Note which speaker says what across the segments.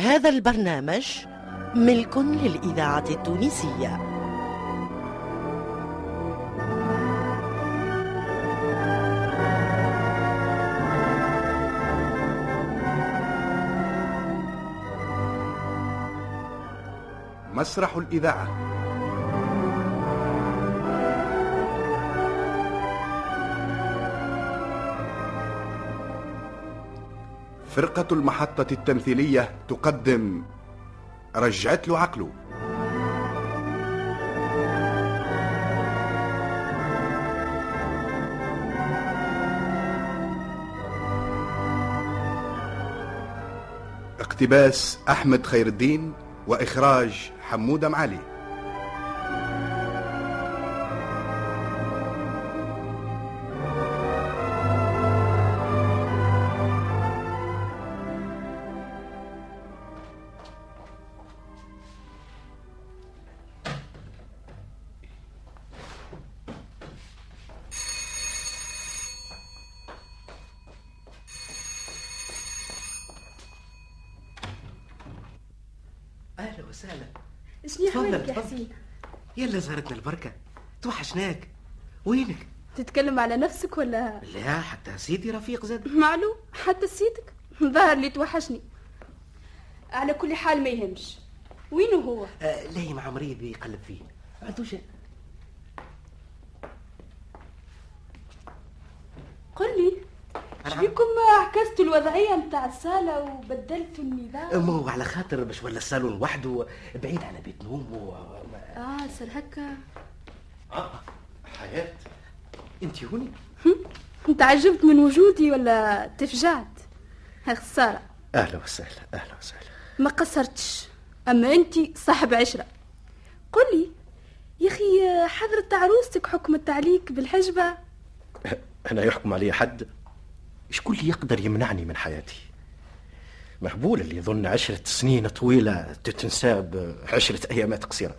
Speaker 1: هذا البرنامج ملك للإذاعة التونسية.
Speaker 2: مسرح الإذاعة. فرقة المحطة التمثيلية تقدم رجعت له عقله. اقتباس أحمد خير الدين وإخراج حمودة معالي.
Speaker 3: زهرتنا البركة. توحشناك. وينك؟
Speaker 4: تتكلم على نفسك ولا؟
Speaker 3: لا حتى سيدي رفيق زاد.
Speaker 4: معلوم حتى سيتك ظهر لي توحشني. على كل حال ما يهمش. وينه هو؟
Speaker 3: آه لاهي مع مريض يقلب فيه. عندوش شيء.
Speaker 4: قل لي
Speaker 3: أنا-
Speaker 4: عكستوا الوضعية متاع الصالة وبدلتوا النظام.
Speaker 3: ما هو على خاطر باش ولا الصالون وحده بعيد على بيت نوم و...
Speaker 4: آه صار هكا.
Speaker 3: آه حياة. أنت هوني؟
Speaker 4: أنت عجبت من وجودي ولا تفجعت؟ ها خسارة
Speaker 3: أهلا وسهلا أهلا وسهلا.
Speaker 4: ما قصرتش. أما أنت صاحب عشرة. قل لي يا أخي حضرت عروستك حكمت عليك بالحجبة؟
Speaker 3: أنا يحكم علي حد. شكون اللي يقدر يمنعني من حياتي؟ مهبول اللي يظن عشرة سنين طويلة تتنساب عشرة أيامات قصيرة.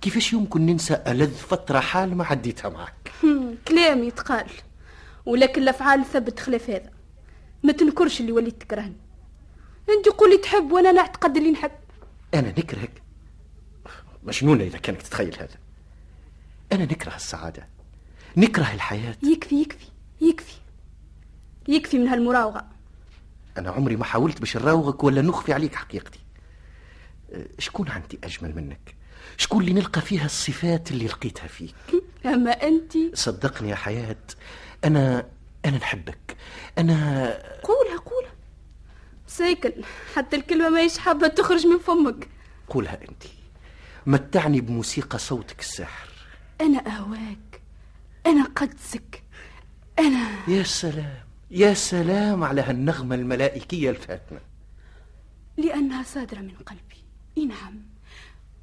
Speaker 3: كيفاش يمكن ننسى ألذ فترة حال ما عديتها معك؟
Speaker 4: كلام يتقال ولكن الأفعال ثبت خلاف هذا. ما تنكرش اللي وليت تكرهني. أنت قولي تحب وأنا نعتقد اللي نحب.
Speaker 3: أنا نكرهك؟ مجنونة إذا كانك تتخيل هذا. أنا نكره السعادة. نكره الحياة.
Speaker 4: يكفي يكفي يكفي. يكفي من هالمراوغة.
Speaker 3: أنا عمري ما حاولت باش نراوغك ولا نخفي عليك حقيقتي. أه، شكون عندي أجمل منك؟ شكون اللي نلقى فيها الصفات اللي لقيتها فيك؟
Speaker 4: أما أنت؟
Speaker 3: صدقني يا حياة أنا أنا نحبك. أنا
Speaker 4: قولها قولها. ساكن حتى الكلمة ما يش حابة تخرج من فمك.
Speaker 3: قولها أنت. متعني بموسيقى صوتك الساحر.
Speaker 4: أنا أهواك أنا قدسك أنا
Speaker 3: يا سلام. يا سلام على هالنغمة الملائكية الفاتنة.
Speaker 4: لأنها صادرة من قلبي. إي نعم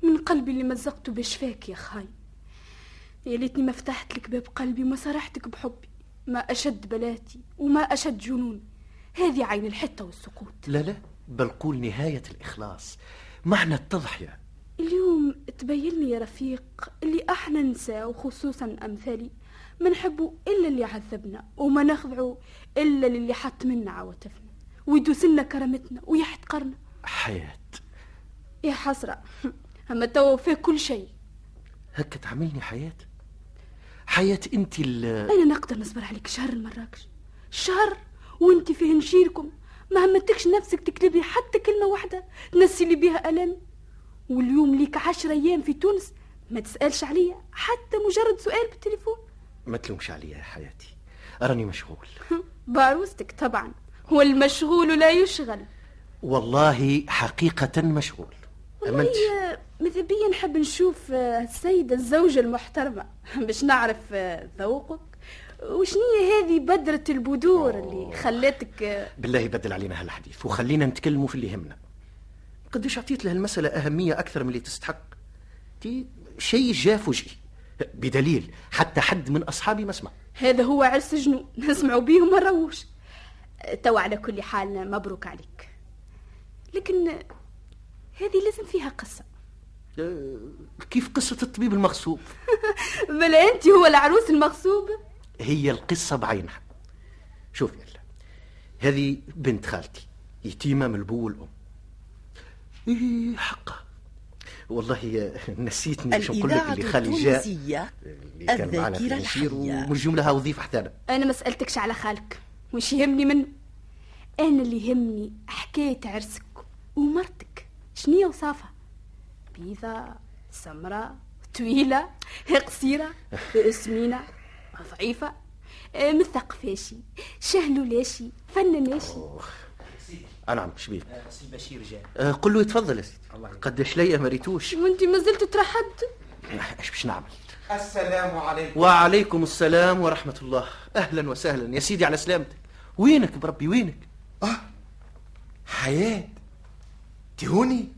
Speaker 4: من قلبي اللي مزقته بشفاك يا خاي. يا ليتني ما فتحت لك باب قلبي وما صرحتك بحبي. ما أشد بلاتي وما أشد جنوني. هذه عين الحتة والسكوت
Speaker 3: لا لا بل قول نهاية الإخلاص. معنى التضحية.
Speaker 4: اليوم تبين لي يا رفيق اللي إحنا نساء وخصوصا أمثالي ما نحبوا إلا اللي عذبنا وما نخضعوا إلا للي حط منا عواطفنا. ويدوس لنا كرامتنا ويحتقرنا.
Speaker 3: حياة.
Speaker 4: يا حسرة أما توا فيه كل شيء.
Speaker 3: هكا تعملني حياة؟ حياة أنت ال
Speaker 4: أنا نقدر نصبر عليك شهر المراكش. شهر وأنت فيه نشيركم ما همتكش نفسك تكتبي حتى كلمة واحدة تنسي لي بيها ألم. واليوم ليك عشر أيام في تونس ما تسألش عليا حتى مجرد سؤال بالتليفون.
Speaker 3: ما تلومش عليا يا حياتي. أراني مشغول.
Speaker 4: بعروستك طبعا. هو المشغول لا يشغل.
Speaker 3: والله حقيقة مشغول.
Speaker 4: والله ماذا بيا نحب نشوف آه، السيدة الزوجة المحترمة. باش نعرف آه، ذوقك. وشنية هذه بدرة البدور اللي خلتك آه،
Speaker 3: بالله بدل علينا هالحديث. وخلينا نتكلموا في اللي يهمنا. قديش أعطيت لها المسألة أهمية أكثر من اللي تستحق. دي شيء جاء فجئي بدليل حتى حد من أصحابي ما سمع.
Speaker 4: هذا هو عرس جنون نسمعوا بيه وما نروش. تو على كل حال مبروك عليك. لكن آه، هذه لازم فيها قصة.
Speaker 3: أه، كيف قصة الطبيب المغصوب؟
Speaker 4: بلا أنت هو العروس المغصوب؟
Speaker 3: هي القصة بعينها. شوف يلا. هذه بنت خالتي يتيمة من البو والأم إيه حقا والله نسيتني باش نقول لك اللي خالي جاء. اللي كان معنا في
Speaker 1: الذاكرة
Speaker 3: البشير
Speaker 1: الحية
Speaker 3: ومن جملها وظيفة حتى
Speaker 4: أنا ما سألتكش على خالك. وش يهمني منه؟ أنا اللي يهمني حكاية عرسك ومرتك. شنية وصافة؟ بيضة سمراء طويلة قصيرة سمينة ضعيفة مثقفاشي شهلولاشي فناناشي
Speaker 3: آه نعم شبيك
Speaker 5: سي بشير جاء.
Speaker 3: آه قل له يتفضل يا سيدي. قداش ليا ما ريتوش.
Speaker 4: وأنت ما زلت ترحد
Speaker 3: إيش باش نعمل؟
Speaker 5: السلام عليكم.
Speaker 3: وعليكم السلام ورحمة الله. أهلا وسهلا. يا سيدي على سلامتك. وينك بربي وينك؟
Speaker 5: آه حياة. تهوني؟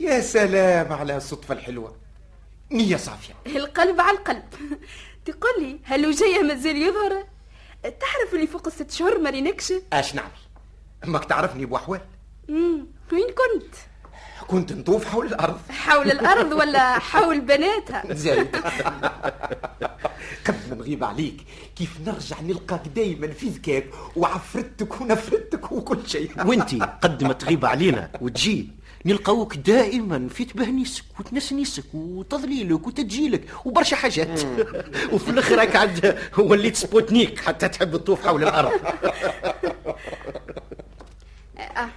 Speaker 5: يا سلام على الصدفة الحلوة. نية صافية.
Speaker 4: القلب على القلب. تقول لي هل جاية مازال يظهر؟ تعرف اللي فوق الست شهور ما رينكش؟
Speaker 5: اش نعمل؟ أمك تعرفني بوحوال
Speaker 4: مم، وين كنت؟
Speaker 5: كنت نطوف حول الأرض.
Speaker 4: حول الأرض ولا حول بناتها؟
Speaker 5: زايد قبل ما نغيب عليك كيف نرجع نلقاك دايما في ذكاك وعفرتك ونفرتك وكل شيء؟
Speaker 3: وإنتي قد ما تغيب علينا وتجي نلقاوك دائما في تبهنيسك وتنسنيسك وتضليلك وتجيلك وبرشا حاجات. وفي الآخر راك عاد وليت سبوتنيك حتى تحب تطوف حول الأرض.
Speaker 4: آه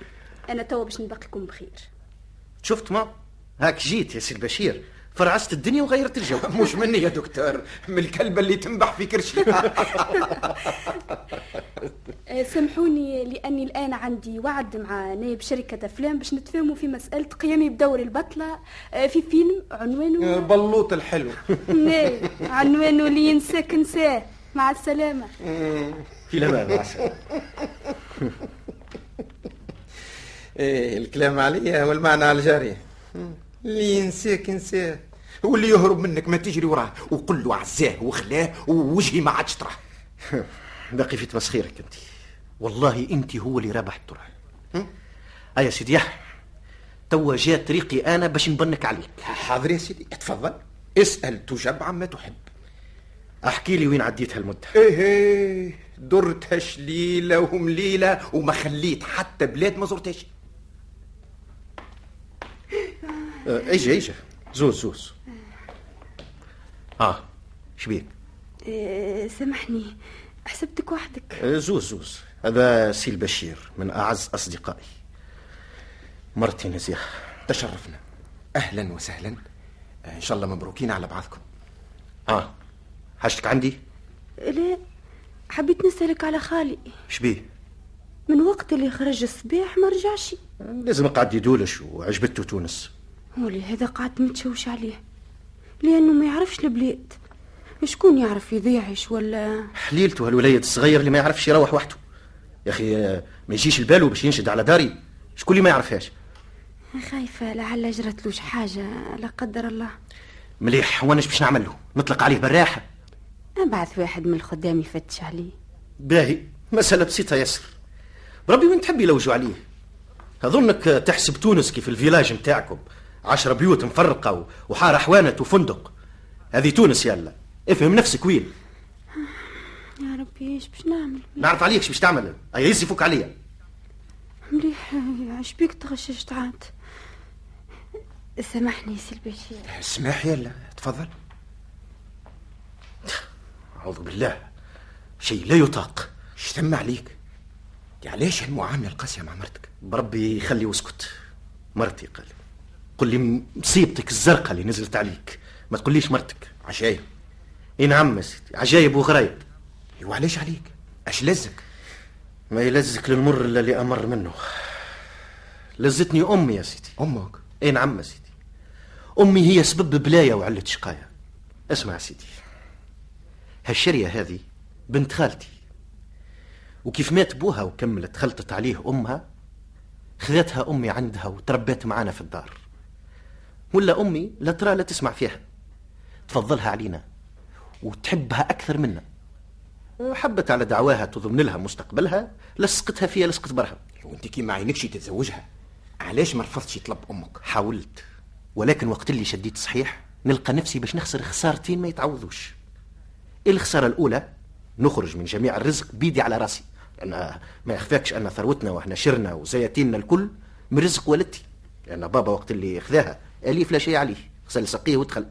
Speaker 4: أنا توا باش نبقيكم بخير.
Speaker 3: شفت ما؟ هاك جيت يا سي البشير فرعست الدنيا وغيرت الجو.
Speaker 5: مش مني يا دكتور. من الكلبة اللي تنبح في كرشي.
Speaker 4: آه، سامحوني لأني الآن عندي وعد مع نائب شركة أفلام باش نتفاهموا في مسألة قيامي بدور البطلة آه، في فيلم عنوانه
Speaker 5: بلوط الحلو.
Speaker 4: نعم عنوانه اللي ينساك نساه. مع السلامة.
Speaker 3: في الامان مع السلامة.
Speaker 5: إيه الكلام عليا والمعنى على الجارية اللي ينساك ينساه واللي يهرب منك ما تجري وراه. وقل له عزاه وخلاه ووجهي ما عادش تراه.
Speaker 3: باقي في تمسخيرك انت والله انت هو اللي رابح الطرح ايا سيدي توا جاء طريقي أنا باش نبنك عليك.
Speaker 5: حاضر يا سيدي اتفضل. اسأل تجب عما تحب.
Speaker 3: أحكي لي وين عديت هالمده
Speaker 5: إيه إيه درتها شليلة ومليلة وما خليت حتى بلاد ما زرتهاش
Speaker 3: آه، أجي أجي. زوز زوز. آه شبيك
Speaker 4: آه، سامحني حسبتك وحدك.
Speaker 3: آه، زوز زوز. هذا سي البشير من أعز أصدقائي. مرتي نزيهه
Speaker 5: تشرفنا. أهلا وسهلا. آه، إن شاء الله مبروكين على بعضكم.
Speaker 3: آه حاجتك عندي؟
Speaker 4: لا حبيت نسألك على خالي.
Speaker 3: شبيه
Speaker 4: من وقت اللي خرج الصباح ما رجعش.
Speaker 3: لازم قعد يدولش وعجبته تونس.
Speaker 4: ولهذا قعدت متشوش عليه. لأنه ما يعرفش البلاد. شكون يعرف يضيعش ولا؟
Speaker 3: حليلته هالوليد الصغير اللي ما يعرفش يروح وحده. يا أخي آه، ما يجيش البالو باش ينشد على داري. شكون اللي ما يعرفهاش؟
Speaker 4: خايفة لعل جرت لوش حاجة لا قدر الله.
Speaker 3: مليح وأنا باش نعمل له؟ نطلق عليه بالراحه
Speaker 4: أبعث واحد من الخدام يفتش عليه.
Speaker 3: باهي مسألة بسيطة ياسر بربي وين تحبي يلوجوا عليه؟ أظنك تحسب تونس كيف ال village متاعكم عشرة بيوت مفرقة وحارة حوانت وفندق. هذه تونس يلا افهم نفسك وين.
Speaker 4: يا ربي إيش باش نعمل؟
Speaker 3: نعرف عليك باش تعمل. هيا يصفوك عليا.
Speaker 4: مليح. عش بيك تغششت عاد؟ سامحني سي البشير.
Speaker 5: اسمح يلا تفضل.
Speaker 3: أعوذ بالله. شيء لا يطاق.
Speaker 5: اشتم عليك؟ علاش هالمعاملة القاسية مع مرتك؟
Speaker 3: بربي يخلي واسكت. مرتي قال. قل لي مصيبتك الزرقاء اللي نزلت عليك. ما تقوليش مرتك
Speaker 5: عجايب.
Speaker 3: اي نعم يا سيدي عجايب وغرايب.
Speaker 5: وعلاش عليك؟ أش لزك؟
Speaker 3: ما يلزك للمر إلا اللي أمر منه. لزتني أمي يا سيدي.
Speaker 5: أمك؟
Speaker 3: اي نعم يا سيدي. أمي هي سبب بلايا وعلة شقايا. اسمع يا سيدي. هالشرية هذه بنت خالتي. وكيف مات بوها وكملت خلطت عليه أمها خذتها أمي عندها وتربيت معانا في الدار. ولا أمي لا ترى لا تسمع فيها. تفضلها علينا وتحبها أكثر منا. حبت على دعواها تضمن لها مستقبلها لصقتها فيها لصقت برها.
Speaker 5: وانت كي ما عينكش تتزوجها علاش ما رفضتش طلب أمك؟
Speaker 3: حاولت ولكن وقت اللي شديت صحيح نلقى نفسي باش نخسر خسارتين ما يتعوضوش. الخسارة الأولى نخرج من جميع الرزق بيدي على راسي. لأن ما يخفاكش أن ثروتنا وإحنا شرنا وزياتيننا الكل من رزق والدتي. لأن بابا وقت اللي خذاها أليف لا شيء عليه. غسل سقيه ودخل.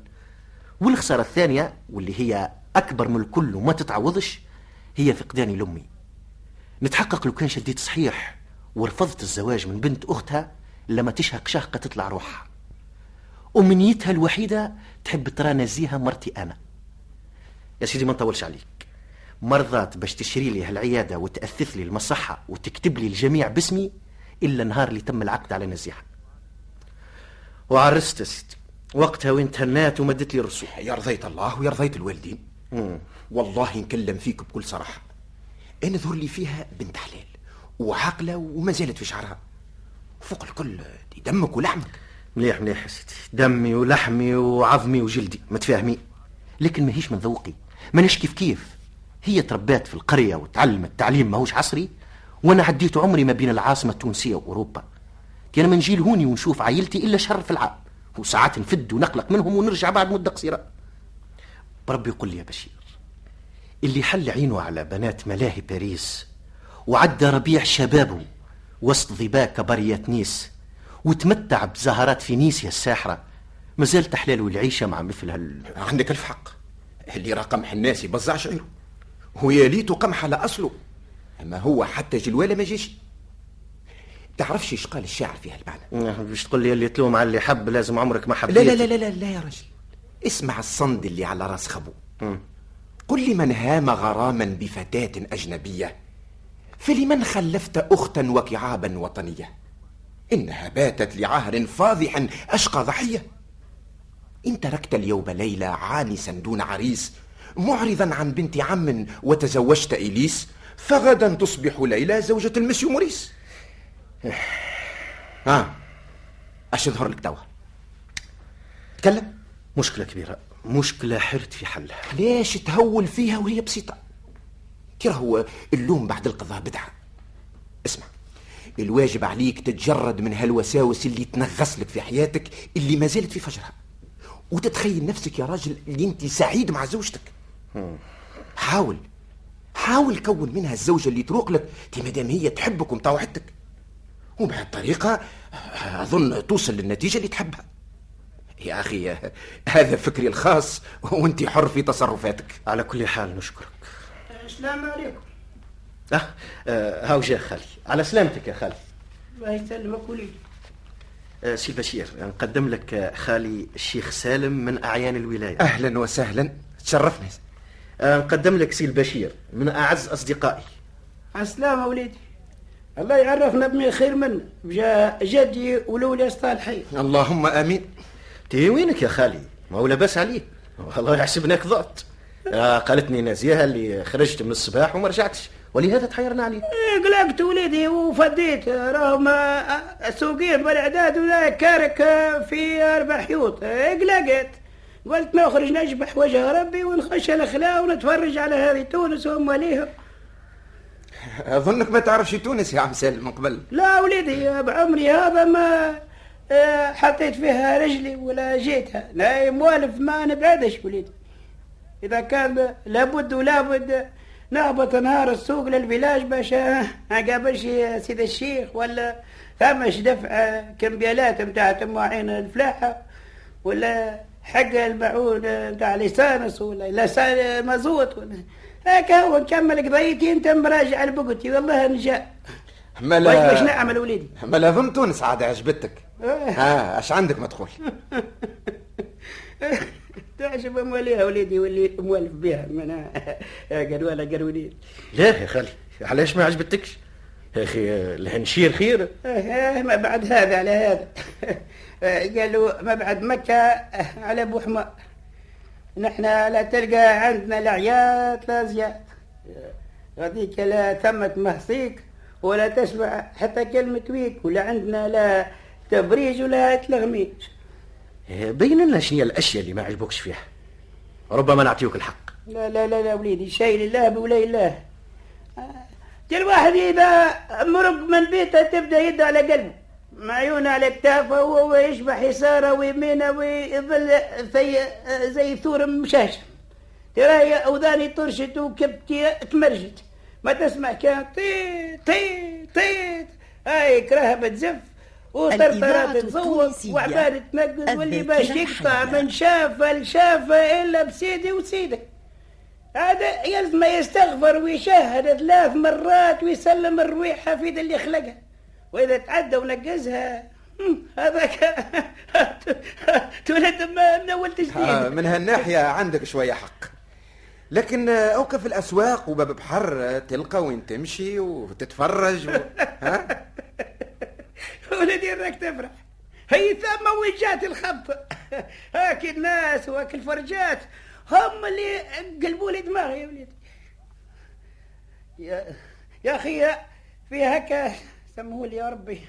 Speaker 3: والخسارة الثانية واللي هي أكبر من الكل وما تتعوضش هي فقداني لأمي. نتحقق لو كان شديت صحيح ورفضت الزواج من بنت أختها لما تشهق شهقة تطلع روحها. أمنيتها الوحيدة تحب ترى نزيها مرتي أنا. يا سيدي ما نطولش عليك. مرضات باش تشري لي هالعيادة وتأثث لي المصحة وتكتب لي الجميع باسمي إلا النهار اللي تم العقد على نزيها وعرست سيدي وقتها وين تهنات ومدت لي الرسول.
Speaker 5: يا رضيت الله ويا رضيت الوالدين. والله نكلم فيك بكل صراحة. أنا ظهر لي فيها بنت حلال وعاقلة وما زالت في شعرها. فوق الكل دي دمك ولحمك.
Speaker 3: مليح مليح يا سيدي دمي ولحمي وعظمي وجلدي. متفاهمين لكن ماهيش من ذوقي. مانيش كيف كيف. هي تربات في القرية وتعلمت تعليم ماهوش عصري وأنا عديت عمري ما بين العاصمة التونسية كان ما نجي لهوني ونشوف عائلتي إلا شهر في العام وساعات نفد ونقلق منهم ونرجع بعد مدة قصيرة. بربي يقول لي يا بشير اللي حل عينه على بنات ملاهي باريس وعدى ربيع شبابه وسط ظباء كباريات نيس وتمتع بزهرات فينيسيا الساحرة مازال تحلاله العيشة مع مثل هال.
Speaker 5: عندك الف حق. اللي راه قمح الناس يبزع شعيره. ويا ليته قمح على أصله. أما هو حتى جلوالة ما جيش. تعرفش إيش قال الشاعر في هالمعنى
Speaker 3: باش تقول لي اللي تلوم على اللي حب لازم عمرك ما حبيت.
Speaker 5: لا لا لا لا لا, لا يا رجل. اسمع الصند اللي على راس خبو. قل لمن هام غراما بفتاة أجنبية فلمن خلفت أختا وكعابا وطنية؟ إنها باتت لعهر فاضح أشقى ضحية. إن تركت اليوم ليلى عانسا دون عريس معرضا عن بنت عم وتزوجت إليس فغدا تصبح ليلى زوجة المسيو موريس. ها اش يظهر لك توا تكلم.
Speaker 3: مشكلة كبيرة. مشكلة حرت في حلها.
Speaker 5: ليش تهول فيها وهي بسيطة؟ كرة هو اللوم بعد القضاء بدعة اسمع الواجب عليك تتجرد من هالوساوس اللي تنغص لك في حياتك اللي ما زالت في فجرها. وتتخيل نفسك يا راجل اللي أنت سعيد مع زوجتك. حاول حاول كون منها الزوجة اللي تروق لك دي مادام هي تحبك ومطاوعتك. وبهالطريقة أظن توصل للنتيجة اللي تحبها. يا أخي هذا فكري الخاص وأنت حر في تصرفاتك.
Speaker 3: على كل حال نشكرك.
Speaker 6: السلام عليكم.
Speaker 3: أه, آه هاو جا خالي؟ على سلامتك يا خالي.
Speaker 6: الله يسلمك وليدي.
Speaker 3: آه سي بشير نقدم لك خالي الشيخ سالم من أعيان الولاية.
Speaker 5: أهلا وسهلا. تشرفنا.
Speaker 3: آه نقدم لك سي البشير من أعز أصدقائي.
Speaker 6: السلام وليدي. الله يعرفنا بما خير منه جاء جدي ولولي الصالحين
Speaker 5: اللهم آمين.
Speaker 3: تي وينك يا خالي؟ ما هو لاباس عليه. والله يحسبناك ضعت آه قالتني نازيها اللي خرجت من الصباح وما رجعتش. ولهذا تحيرنا عليه
Speaker 6: إيه، قلقت وليدي وفديت. راهم سوقين بالاعداد ولا كارك في أربع حيوط. قلقت. قلت نخرج نشبح وجه ربي ونخش الاخلاء ونتفرج على هذه تونس وامواليها
Speaker 5: أظنك ما تعرفش تونس يا عم سالم من قبل.
Speaker 6: لا وليدي بعمري هذا ما آه، حطيت فيها رجلي ولا جيتها. لا موالف ما نبعدش وليدي. إذا كان لابد ولابد نهبط نهار السوق للفلاج باش قابلش سيد الشيخ ولا فماش دفع كمبيالات نتاع تماعين الفلاحة ولا حق المعون نتاع لسانس ولا لسان مازوت ولا هكا هو نكمل قضيتي انت مراجع البقتي والله نجا.
Speaker 5: ملا
Speaker 6: باش نعمل وليدي؟
Speaker 5: ملا اظن تونس عاد عجبتك
Speaker 6: إيه.
Speaker 5: ها اش عندك ما تقول
Speaker 6: تعجب امواليها وليدي واللي موالف بها من قالوا لها قالوا
Speaker 3: لا يا خالي علاش ما عجبتكش؟ يا أخي الهنشير خير
Speaker 6: إيه، ما بعد هذا على هذا. قالوا ما بعد مكة على أبو حمار. نحن لا تلقى عندنا لا عيات لا زيات غاديك لا ثمة مهصيك ولا تسمع حتى كلمة ويك ولا عندنا لا تبريج ولا تلغميج.
Speaker 3: بين لنا شنو هي الأشياء اللي ما عجبوكش فيها. ربما نعطيوك الحق.
Speaker 6: لا لا لا لا وليدي شيء لله بولاي الله. كل واحد إذا مرق من بيته تبدأ يد على قلبه. معيونه على كتافه وهو يشبح يساره ويمينه ويظل زي زي ثور مشاش. ترى أوذاني طرشت وكبتي تمرجت. ما تسمع كان طي طي طي. هاي كراها بتزف. وطرطرات تزوق. وعباد تنقز واللي باش يقطع. من شافه لشافه إلا بسيدي وسيدك هذا يلزم يستغفر ويشهد ثلاث مرات ويسلم الرويح حفيد اللي خلقها. وإذا تعدى ونقزها هذاك تولد ما من
Speaker 5: آه،
Speaker 6: تجديد.
Speaker 5: من هالناحية عندك شوية حق. لكن آه، أوقف الأسواق وباب بحر آه، تلقى وين تمشي وتتفرج و... ها؟
Speaker 6: ولدي راك تفرح. هي ثم وين جات الخبطة هاك الناس وهاك الفرجات. هم اللي قلبوا لي دماغي يا وليدي. يا يا أخي في هكا سموه لي يا ربي.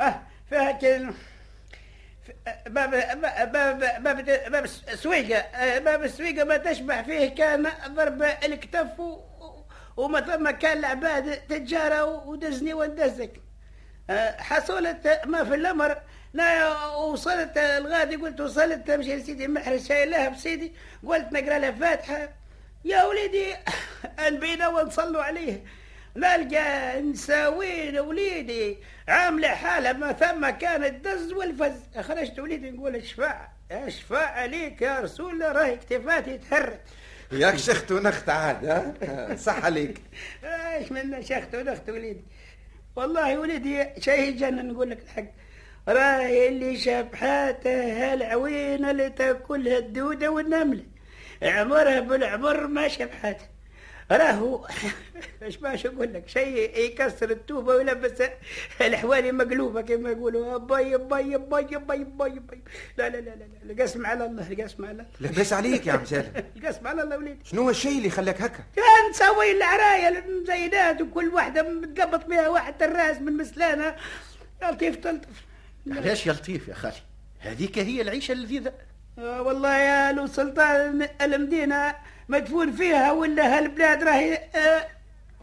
Speaker 6: أه في هكا باب باب باب باب آه، باب السويقة ما تشبع فيه كان ضرب الكتف وما ثم كان العباد تجارة ودزني وندزك. آه، حصلت ما في الأمر. لا وصلت الغادي قلت وصلت مشي لسيدي محرز شايلها بسيدي. قلت نقرأ لها فاتحة. يا وليدي نبينا ونصلوا عليه. نلقى نساوين وليدي عاملة حالة ما ثم كانت دز والفز. خرجت وليدي نقول اشفع اشفع عليك يا رسول الله راهي كتفاتي تهرت.
Speaker 5: ياك شخت ونخت عاد ها؟ صح عليك.
Speaker 6: إيش من شخت ونخت وليدي والله وليدي شيء يجنن نقول لك الحق. راهي اللي شبحاته هالعوينة اللي تأكلها الدودة والنملة. عمرها بالعمر ما شبحاته راهو. إيش باش أقول لك؟ شيء يكسر التوبة ويلبس الحوالي مقلوبه كما يقولوا. باي باي باي باي باي باي. لا لا لا لا لا. القسم على الله القسم على الله.
Speaker 5: لباس عليك يا عم سالم.
Speaker 6: القسم على الله وليدي.
Speaker 5: شنو هو الشيء اللي خلاك هكا؟
Speaker 6: كان نسوي العراية المزينات وكل واحدة متقبط بها واحد الراس من مسلانة. يا لطيف تلطف؟
Speaker 3: علاش يا لطيف يا خالي؟ هذيك هي العيشة اللذيذة.
Speaker 6: آه والله يا لو سلطان المدينة مدفون فيها ولا هالبلاد راهي آه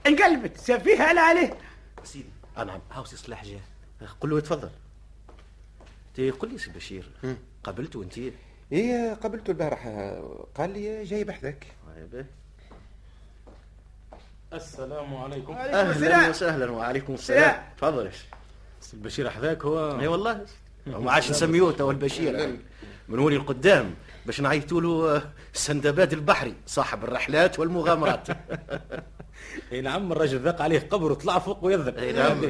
Speaker 6: انقلبت. سفيها لا عليه.
Speaker 3: سيدي آه نعم هاوسي صلاح جاه قل له يتفضل تي قل لي سي بشير. قابلته أنت؟
Speaker 5: إيه قابلته البارحة قال لي جاي بحذاك
Speaker 7: السلام عليكم.
Speaker 3: أهلا
Speaker 6: السلام.
Speaker 3: وسهلا. وعليكم السلام
Speaker 6: السلام.
Speaker 3: تفضل.
Speaker 7: سي البشير حذاك هو؟
Speaker 3: اي والله. وما عادش نسميوه تو البشير. من ولي القدام. باش نعيطوا له آه، السندباد البحري صاحب الرحلات والمغامرات.
Speaker 7: اي نعم الراجل ضاق عليه قبر وطلع فوق ويذب
Speaker 3: أي نعم.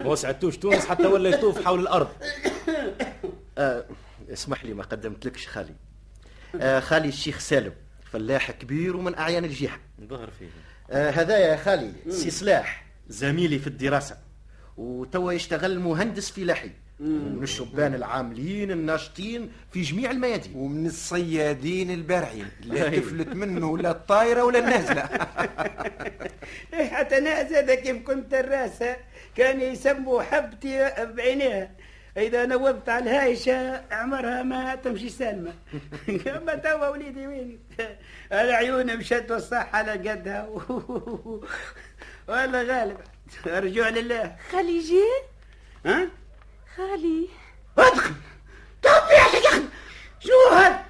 Speaker 7: ما وسعتوش تونس حتى ولا يطوف حول الأرض.
Speaker 3: آه اسمح لي ما قدمت لكش خالي. آه خالي الشيخ سالم فلاح كبير ومن أعيان الجيحه
Speaker 7: ظهر فيه.
Speaker 3: آه هذا يا خالي سي صلاح زميلي في الدراسة. وتوا يشتغل مهندس فلاحي. من الشبان العاملين الناشطين في جميع الميادين.
Speaker 5: ومن الصيادين البارعين لا
Speaker 3: أيوة.
Speaker 5: تفلت منه لا الطايرة ولا النازلة.
Speaker 6: إيه حتى ناس هذا كيف كنت الراسة كان يسموا حبتي بعينيها. إذا نوضت على الهايشة عمرها ما تمشي سالمة. أما توا وليدي وين؟ العيون مشت والصحة على قدها. والله غالب. رجوع لله.
Speaker 4: خالي جي
Speaker 6: ها؟
Speaker 4: خالي
Speaker 6: ادخل! طب يا أخي شو هذا؟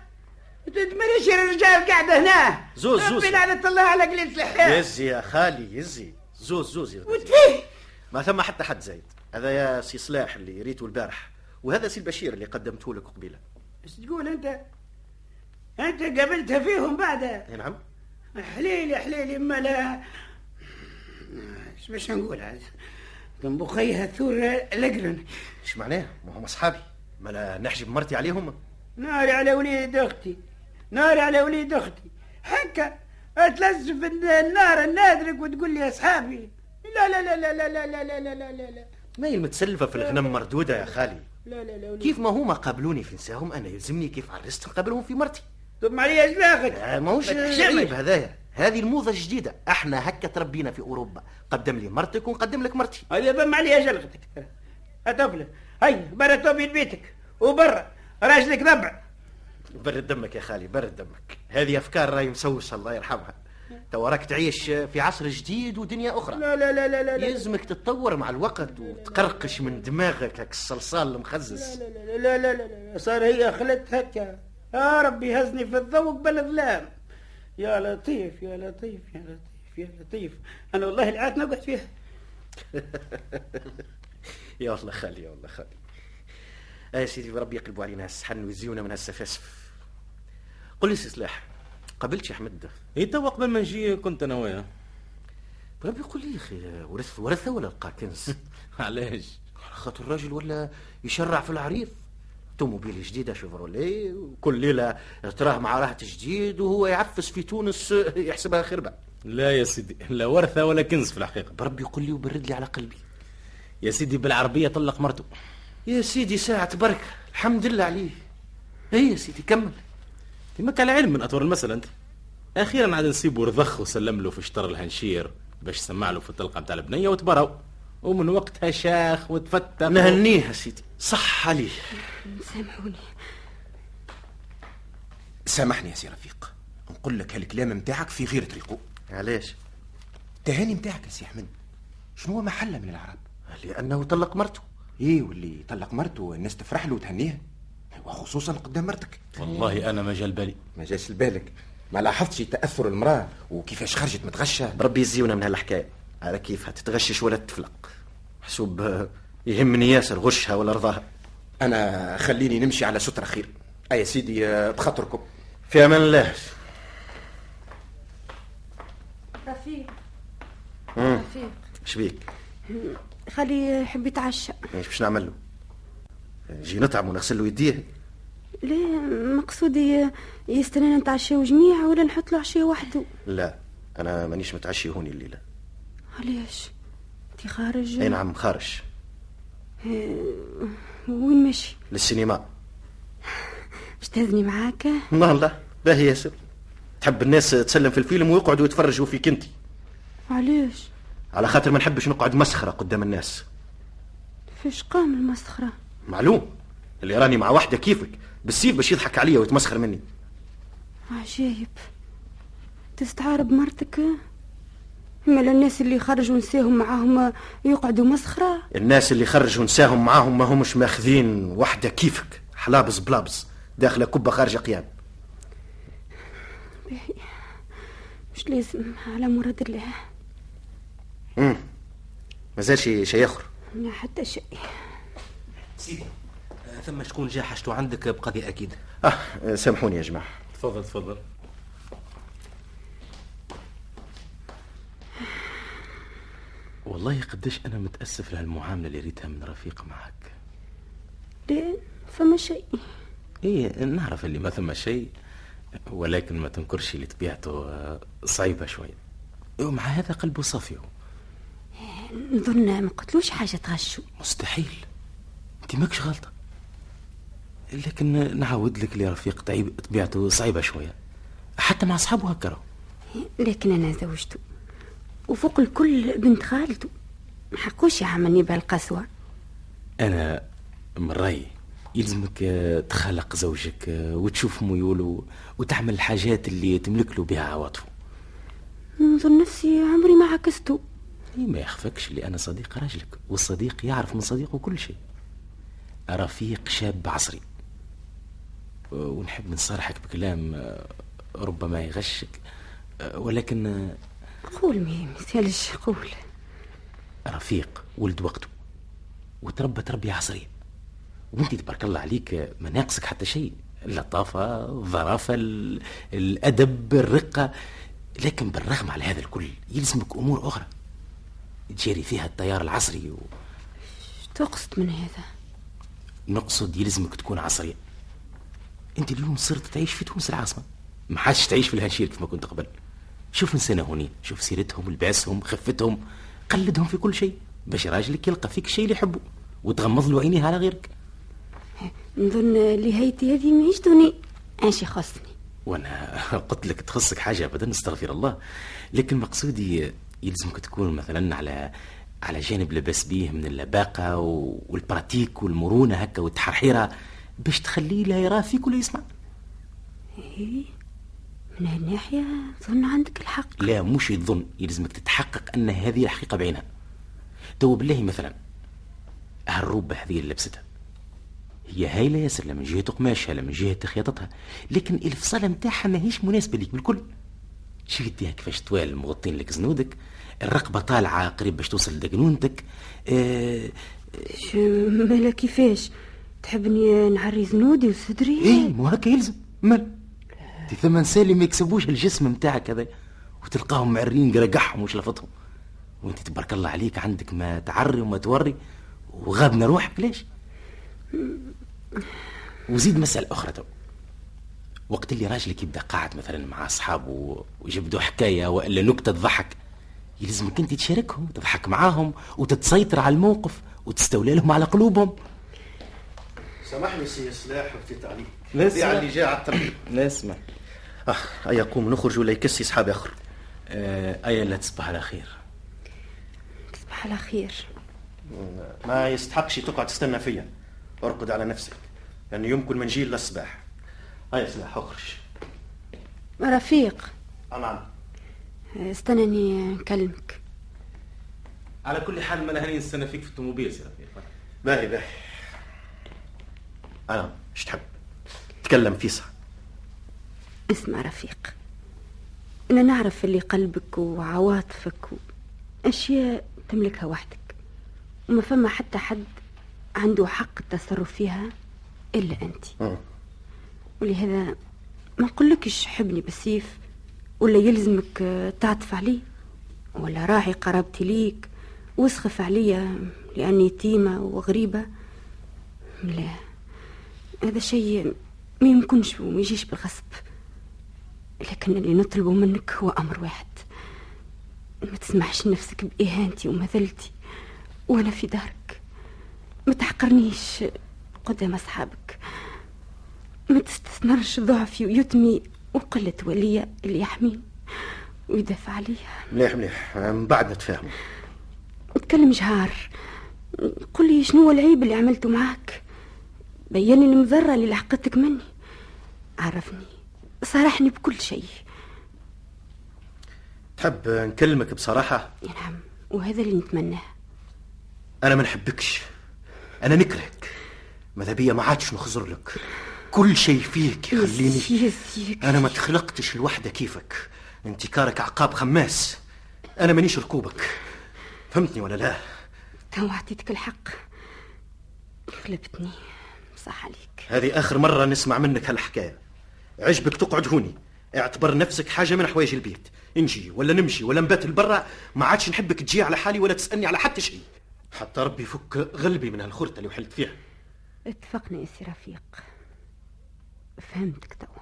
Speaker 6: تدمرش الرجال قاعدة هنا؟
Speaker 3: زوز- زوز.
Speaker 6: ربي لعنة الله على قليل الحياة.
Speaker 3: يزي يا خالي يزي. زوز زوز يا.
Speaker 6: وتفيه
Speaker 3: ما ثم حتى حد زايد. هذا يا سي صلاح اللي ريته البارح. وهذا سي البشير اللي قدمته لك قبيلة.
Speaker 6: إيش تقول أنت؟ أنت قابلتها فيهم بعدها
Speaker 3: أي نعم.
Speaker 6: حليلي حليلي ما لا. إيش باش نقول هذا؟ كان بخيها ثور لقرن.
Speaker 3: إيش معناه ما هم اصحابي ما لا نحجب مرتي عليهم
Speaker 6: ناري على وليد أختي ناري على وليد أختي حكا تلزف النار النادرك وتقول لي اصحابي لا لا لا لا لا لا لا لا لا لا لا
Speaker 3: ما هي المتسلفه في الغنم مردوده يا خالي
Speaker 6: لا لا لا
Speaker 3: كيف ما هما قابلوني في نساهم أنا يلزمني كيف عرست نقابلهم في مرتي
Speaker 6: ثم علي اجلاخك
Speaker 3: آه، ماهوش عيب هذايا هذه الموضة الجديدة إحنا هكا تربينا في اوروبا قدم لي مرتك ونقدم لك مرتي
Speaker 6: هذا ضم علي جلغتك هتفلة هيا برا توبي بيتك. وبرا راجلك ضبع
Speaker 3: برد دمك يا خالي برد دمك. هذه أفكار راهي مسوسة الله يرحمها. تو راك تعيش في عصر جديد ودنيا أخرى.
Speaker 6: لا لا لا لا لا لا.
Speaker 3: يلزمك تتطور مع الوقت وتقرقش من دماغك هاك الصلصال المخزز.
Speaker 6: لا لا لا لا لا صار هي خلت هكا. يا ربي هزني في الضوء بالظلام. يا لطيف يا لطيف يا لطيف يا لطيف. أنا والله العاد نقعد فيها.
Speaker 3: يا الله خالي يا الله خالي آه يا سيدي ربي يقلبوا علينا السحن ويزيونا من هالسفاسف قل لي سي سلاح قبلت يا أحمد؟
Speaker 7: اي توا قبل ما نجي كنت أنا وياه.
Speaker 3: ربي قول لي يا أخي ورث ورثه ولا لقى كنز؟
Speaker 7: علاش؟
Speaker 3: على خاطر الراجل ولا يشرع في العريض توموبيل جديدة شيفروليه وكل ليلة تراه مع راحة جديد وهو يعفس في تونس يحسبها خربة.
Speaker 7: لا يا سيدي لا ورثة ولا كنز في الحقيقة.
Speaker 3: بربي قل لي وبرد لي على قلبي.
Speaker 7: يا سيدي بالعربية طلق مرته.
Speaker 3: يا سيدي ساعة بركة. الحمد لله عليه اي يا سيدي كمل.
Speaker 7: يمك على علم من اطور المسألة أنت. أخيرا عاد نسيبه رضخ وسلم له في شطر الهنشير باش سمع له في الطلقة نتاع البنية وتبروا ومن وقتها شاخ وتفتح
Speaker 3: نهنيه يا سيدي. صح عليه
Speaker 8: سامحوني.
Speaker 5: سامحني يا سي رفيق. نقول لك هالكلام متاعك في غير طريقه
Speaker 3: علاش؟
Speaker 5: التهاني متاعك يا سي أحمد. شنو هو محله من العرب؟
Speaker 3: لأنه طلق مرته.
Speaker 5: إيه واللي طلق مرته الناس تفرح له وتهنيها. وخصوصا قدام مرتك.
Speaker 7: والله أنا ما جا بالي.
Speaker 5: ما جاش لبالك. ما لاحظتش تأثر المرأة وكيفاش خرجت متغششة
Speaker 3: بربي يزيونا من هالحكاية. على كيفها تتغشش ولا تفلق. حسوب آه، يهمني ياسر غشها ولا رضاها.
Speaker 5: أنا خليني نمشي على ستر خير أي يا سيدي آه، بخاطركم.
Speaker 3: في أمان الله.
Speaker 8: رفيق. رفيق.
Speaker 3: شبيك
Speaker 8: خلي يحب يتعشى.
Speaker 3: إيش باش نعمل له؟ نجي نطعم ونغسل له يديه.
Speaker 8: ليه مقصودي يستنى نتعشاو جميع ولا نحط له عشاء وحده؟
Speaker 3: لا أنا مانيش متعشي هوني الليلة.
Speaker 8: علاش؟ انت خارج؟
Speaker 3: أي نعم خارج.
Speaker 8: وين ماشي؟
Speaker 3: للسينما.
Speaker 8: باش تهزني معاك؟
Speaker 3: لا لا باهي ياسر تحب الناس تسلم في الفيلم ويقعدوا يتفرجوا فيك انت.
Speaker 8: علاش؟
Speaker 3: على خاطر ما نحبش نقعد مسخرة قدام الناس.
Speaker 8: فاش قام المسخرة؟
Speaker 3: معلوم. اللي راني مع واحدة كيفك بالسيف باش يضحك عليا ويتمسخر مني.
Speaker 8: عجايب تستعارب مرتك؟ مالا الناس اللي خرجوا نساهم معاهم يقعدوا مسخرة؟
Speaker 3: الناس اللي خرجوا نساهم معاهم ما همش ماخذين واحدة كيفك. حلابس بلابس داخلة كبه خارجة قيام.
Speaker 8: مش لازم على مراد الله.
Speaker 3: امم مازال شي شي آخر.
Speaker 8: لا حتى شيء.
Speaker 9: سيدي آه، ثم شكون جا حاجته عندك بقضية أكيد؟
Speaker 3: آه سامحوني يا جماعة.
Speaker 7: تفضل تفضل. والله قديش أنا متأسف لهالمعاملة اللي ريتها من رفيق معك.
Speaker 8: لا فما شيء.
Speaker 7: إيه نعرف اللي ما ثم شيء ولكن ما تنكرش اللي طبيعته آه، صعيبة شوية ومع هذا قلبه صافي. هو.
Speaker 8: نظن ما قلتلوش حاجة تغشو.
Speaker 7: مستحيل. أنت ماكش غلطة. لكن نعاود لك اللي رفيق طيب طبيعته صعيبة شوية. حتى مع أصحابه هكا.
Speaker 8: لكن أنا زوجته. وفوق الكل بنت خالته. ما حقوش يعملني بهالقسوة
Speaker 7: أنا من رأيي يلزمك تخلق زوجك وتشوف ميوله وتعمل الحاجات اللي تملك له بها عواطفه.
Speaker 8: نظن نفسي عمري ما عكسته
Speaker 7: ما يخفكش اللي أنا صديق راجلك والصديق يعرف من صديقه كل شيء. رفيق شاب عصري. ونحب نصارحك بكلام ربما يغشك ولكن
Speaker 8: قول ما مثالش قول.
Speaker 7: رفيق ولد وقته. وتربى تربية عصرية. وانت تبارك الله عليك ما ناقصك حتى شيء. اللطافة الظرافة ال- الأدب الرقة. لكن بالرغم على هذا الكل يلزمك أمور أخرى. تجاري فيها التيار العصري و...
Speaker 8: تقصد من هذا؟
Speaker 7: نقصد يلزمك تكون عصرية أنت اليوم صرت تعيش في تونس العاصمة. ما عادش تعيش في الهنشير كما كنت قبل. شوف نسانا هوني شوف سيرتهم لباسهم خفتهم قلدهم في كل شيء. باش راجلك يلقى فيك الشيء اللي يحبه وتغمض له عينيه على غيرك.
Speaker 8: نظن اللي هيتي هذه ما يشتوني إيش يخصني
Speaker 7: وأنا قلت لك تخصك حاجة ابدا استغفر الله. لكن مقصودي يلزمك تكون مثلا على على جانب لباس بيه من اللباقة و- والبراتيك والمرونة هكا والتحرحيرة باش تخليه لا يراه فيك ولا يسمع.
Speaker 8: إيه من هالناحية ظن عندك الحق.
Speaker 7: لا مش يظن يلزمك تتحقق أن هذه الحقيقة بعينها. تو بالله مثلا هالروبه هذه اللي لبستها هي هايلة ياسر لا من جهة قماشها لا من جهة خياطتها لكن الفصالة نتاعها ماهيش مناسبة ليك بالكل. شفت بها كيفاش طوال مغطين لك زنودك؟ الرقبة طالعة قريب باش توصل لدقنونتك. آه
Speaker 8: مالا كيفاش؟ تحبني نعري زنودي وصدري؟
Speaker 7: إيه مو هكا يلزم. مال؟ دي ثمان سالي ما يكسبوش الجسم متاعك هذا. وتلقاهم معرين قرقحهم وش لفتهم وانت تبارك الله عليك عندك ما تعري وما توري. وغابنا روحك ليش؟ وزيد مسألة أخرى تو. وقت اللي راجلك يبدأ قاعد مثلا مع أصحابه ويجبدوا حكاية وإلا نكتة تضحك يلزمك أنت تشاركهم وتضحك معاهم وتتسيطر على الموقف وتستولي لهم على قلوبهم.
Speaker 3: سامحني سي سلاح عليك
Speaker 7: لا
Speaker 3: بيع
Speaker 7: اسمع.
Speaker 3: اللي جاء على الطريق.
Speaker 7: لا اسمع
Speaker 3: آه هيا قوم نخرج ولا يكسي أصحابي آخر؟
Speaker 7: آه أيا لا تصبح على خير.
Speaker 8: تصبح على خير.
Speaker 3: ما يستحقش تقعد تستنى فيا. أرقد على نفسك لأنه يعني يمكن ما نجي هيا سلاح أخرج.
Speaker 8: رفيق.
Speaker 3: نعم
Speaker 8: استناني نكلمك
Speaker 7: على كل حال ما هاني نستنى فيك في الطوموبيل سي رفيق.
Speaker 3: باهي باهي. أنا إيش تحب؟ تكلم فيسع
Speaker 8: اسمع رفيق. أنا نعرف اللي قلبك وعواطفك أشياء تملكها وحدك وما فما حتى حد عنده حق التصرف فيها إلا أنت.
Speaker 3: مم.
Speaker 8: ولهذا ما نقولكش حبني بالسيف ولا يلزمك آه، تعطف علي ولا راعي قرابتي ليك واسخف عليا لأني يتيمة وغريبة. لا هذا شيء ما يمكنش وما يجيش بالغصب. لكن اللي نطلبه منك هو أمر واحد. ما تسمحش نفسك بإهانتي ومذلتي وأنا في دارك. ما تحقرنيش قدام أصحابك. ما تستثمرش ضعفي ويتمي وقلة ولية اللي يحميني ويدافع عليا
Speaker 3: مليح مليح. من بعد نتفاهموا
Speaker 8: تكلم جهار. قل لي شنو هو العيب اللي عملته معاك؟ بين لي المضرة اللي لحقتك مني. عرفني. صارحني بكل شيء.
Speaker 3: تحب نكلمك بصراحة؟
Speaker 8: نعم. وهذا اللي نتمناه.
Speaker 3: أنا ما نحبكش. أنا نكرهك. ماذا بيا؟ ما عادش نخزر لك. كل شيء فيك يخليني
Speaker 8: يزيك
Speaker 3: أنا ما تخلقتش الوحدة كيفك. أنت كارك عقاب خماس أنا مانيش ركوبك. فهمتني ولا لا؟
Speaker 8: تو عطيتك الحق. غلبتني. صح عليك.
Speaker 3: هذه آخر مرة نسمع منك هالحكاية. عجبك تقعد هوني اعتبر نفسك حاجة من حوايج البيت. نجي ولا نمشي ولا نبات البرة. ما عادش نحبك تجي على حالي ولا تسألني على حتى شيء. حتى ربي يفك غلبي من هالخرطة اللي وحلت فيها.
Speaker 8: اتفقنا يا سي رفيق. فهمتك توا.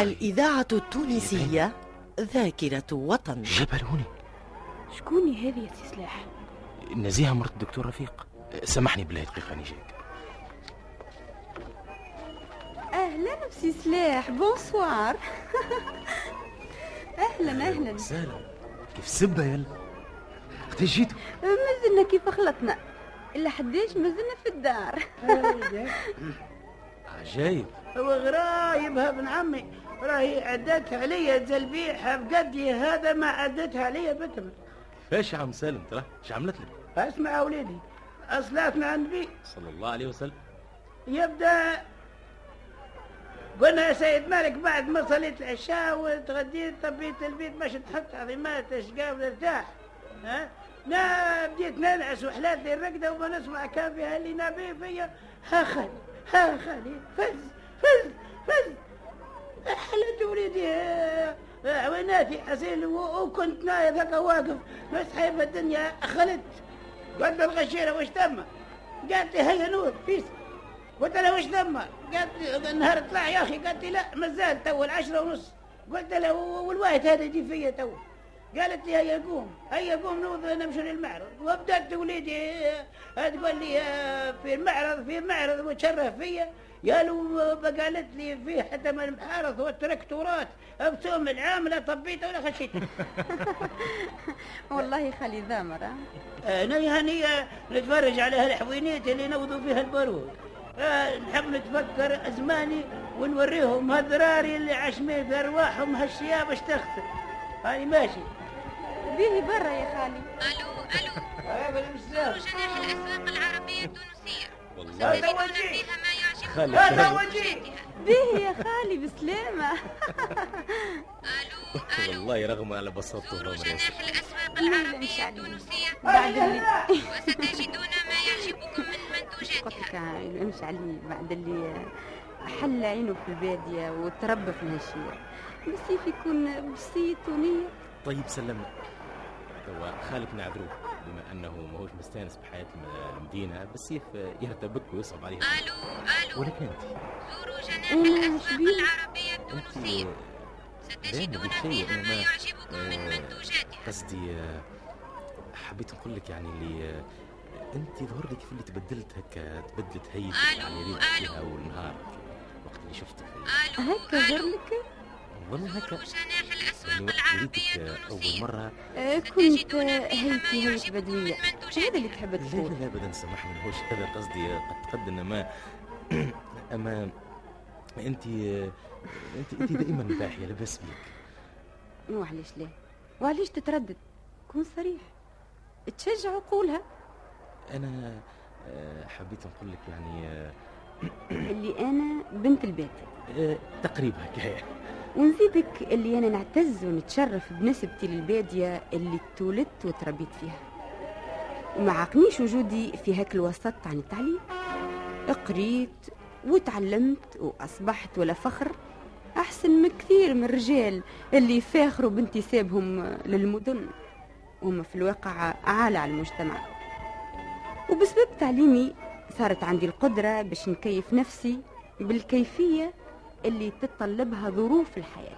Speaker 1: الإذاعة التونسية ذاكرة وطن.
Speaker 7: جبل هوني
Speaker 4: شكوني هذه يا سي سلاح
Speaker 7: نزيهة مرت الدكتور رفيق. سامحني بالله دقيقة أنا جايك.
Speaker 10: أهلا بسي سلاح بونسوار. أهلا أهلا
Speaker 7: سالم كيف سبة يلا؟ وقت جيتوا
Speaker 10: مازلنا كيف خلطنا؟ إلا حداش مازلنا في الدار.
Speaker 7: عجايب
Speaker 6: هو غرايبها ابن عمي راهي عدتها عليا تلبيحها بقدي هذا ما عدتها عليا بتم
Speaker 7: إيش يا عم سالم ترى؟ إيش عملت لك؟
Speaker 6: أسمع يا وليدي اصلاتنا عن النبي
Speaker 7: صلى الله عليه وسلم.
Speaker 6: يبدأ. قلنا يا سيد مالك بعد ما صليت العشاء وتغديت طبيت البيت باش تحط عظيمات اشقاف ارتاح ها؟ نا بديت ننعس وحلات لي الرقدة وما نسمع كان فيها اللي نبي فيا. ها خالي. ها خالي فز فز فز. حلت وليدي عويناتي حسين وكنت نايم هكا واقف مسحي في الدنيا خلت قلت له الغشيرة. وش تم قالت لي هيا نور فيس. قلت لها وش ثم؟ قالت لي النهار طلع يا أخي. قالت لي لا مازال تو العشرة ونص. قلت لها والواحد هذا يجي فيا تو. قالت لي هيا قوم هيا قوم نوض نمشي للمعرض. وبدات وليدي آه، تقول لي آه، في المعرض في المعرض وتشرف فيا. يا لو قالت لي فيه حتى من المحارث والتركتورات. بسوم العامله طبيته ولا خشيت.
Speaker 8: والله خالي ذامر؟
Speaker 6: أنا هني نتفرج على هالحوينيت اللي نوضوا فيها البارود. آه، نحب نتفكر أزماني ونوريهم هالذراري اللي عشمي في أرواحهم هالشياب باش تخسر هاني ماشي.
Speaker 8: بيه برا يا خالي.
Speaker 11: ألو
Speaker 6: ألو. المسلم
Speaker 11: جناح الاسواق
Speaker 6: العربية
Speaker 11: التونسية.
Speaker 6: وجيه.
Speaker 11: فيها ما يعجبكم
Speaker 7: خالي.
Speaker 6: هذا
Speaker 7: خالي.
Speaker 6: وجيه.
Speaker 8: بيه يا خالي بسلامة.
Speaker 11: ألو ألو.
Speaker 7: والله رغم على بساطته
Speaker 11: زوروا جناح الاسواق
Speaker 8: العربية.
Speaker 11: التونسية.
Speaker 8: بعد اللي.
Speaker 11: وستجدون ما يعجبكم من
Speaker 8: قلت
Speaker 11: منتوجاتها.
Speaker 8: لك يلمش عليه بعد اللي حل عينه في البادية وتربى في الهشير بس يكون بسيط ونية.
Speaker 7: طيب سلمنا. هو خالك نعذروه بما أنه ماهوش مستانس بحياة الم- المدينة بالسيف يرتبك ويصعب عليه.
Speaker 11: ألو ألو.
Speaker 7: ولكن أنت؟
Speaker 11: زوروا جناح
Speaker 7: الأسواق؟
Speaker 11: العربية
Speaker 7: التونسية.
Speaker 11: ستجدون فيها ما يعجبكم من
Speaker 7: آه،
Speaker 11: منتوجاتها.
Speaker 7: قصدي آه، حبيت نقول لك يعني اللي آه، أنت ظهر لك في اللي تبدلت هكا تبدلت هيئتك يعني. فيها والنهار وقت اللي شفتك
Speaker 11: ألو
Speaker 8: هكا
Speaker 11: ألو.
Speaker 8: زرلك
Speaker 7: والله هكا
Speaker 11: التونسيه
Speaker 7: مرة.
Speaker 8: آه، كنت
Speaker 11: ما
Speaker 8: هيتي هيت
Speaker 11: يعجبكم
Speaker 8: بدوية.
Speaker 11: من
Speaker 8: هذا اللي تحب تقول؟
Speaker 7: لا لا ابدا سامحني ماهوش هذا قصدي. قد تقد انما أما أنت آه، أنت أنت دائما باحيه لاباس بيك.
Speaker 8: وعلاش لا. وعلاش تتردد؟ كون صريح. تشجع وقولها.
Speaker 7: أنا آه، حبيت نقول لك يعني آه،
Speaker 8: اللي أنا بنت البيت.
Speaker 7: تقريبا. هكايا
Speaker 8: ونزيدك اللي أنا نعتز ونتشرف بنسبتي للبادية اللي تولدت وتربيت فيها. وما عاقنيش وجودي في هاك الوسط عن التعليم. قريت وتعلمت وأصبحت ولا فخر. أحسن من كثير من الرجال اللي يفاخروا بانتسابهم للمدن وهم في الواقع عالة على المجتمع. وبسبب تعليمي صارت عندي القدرة باش نكيف نفسي بالكيفية اللي تتطلبها ظروف الحياة.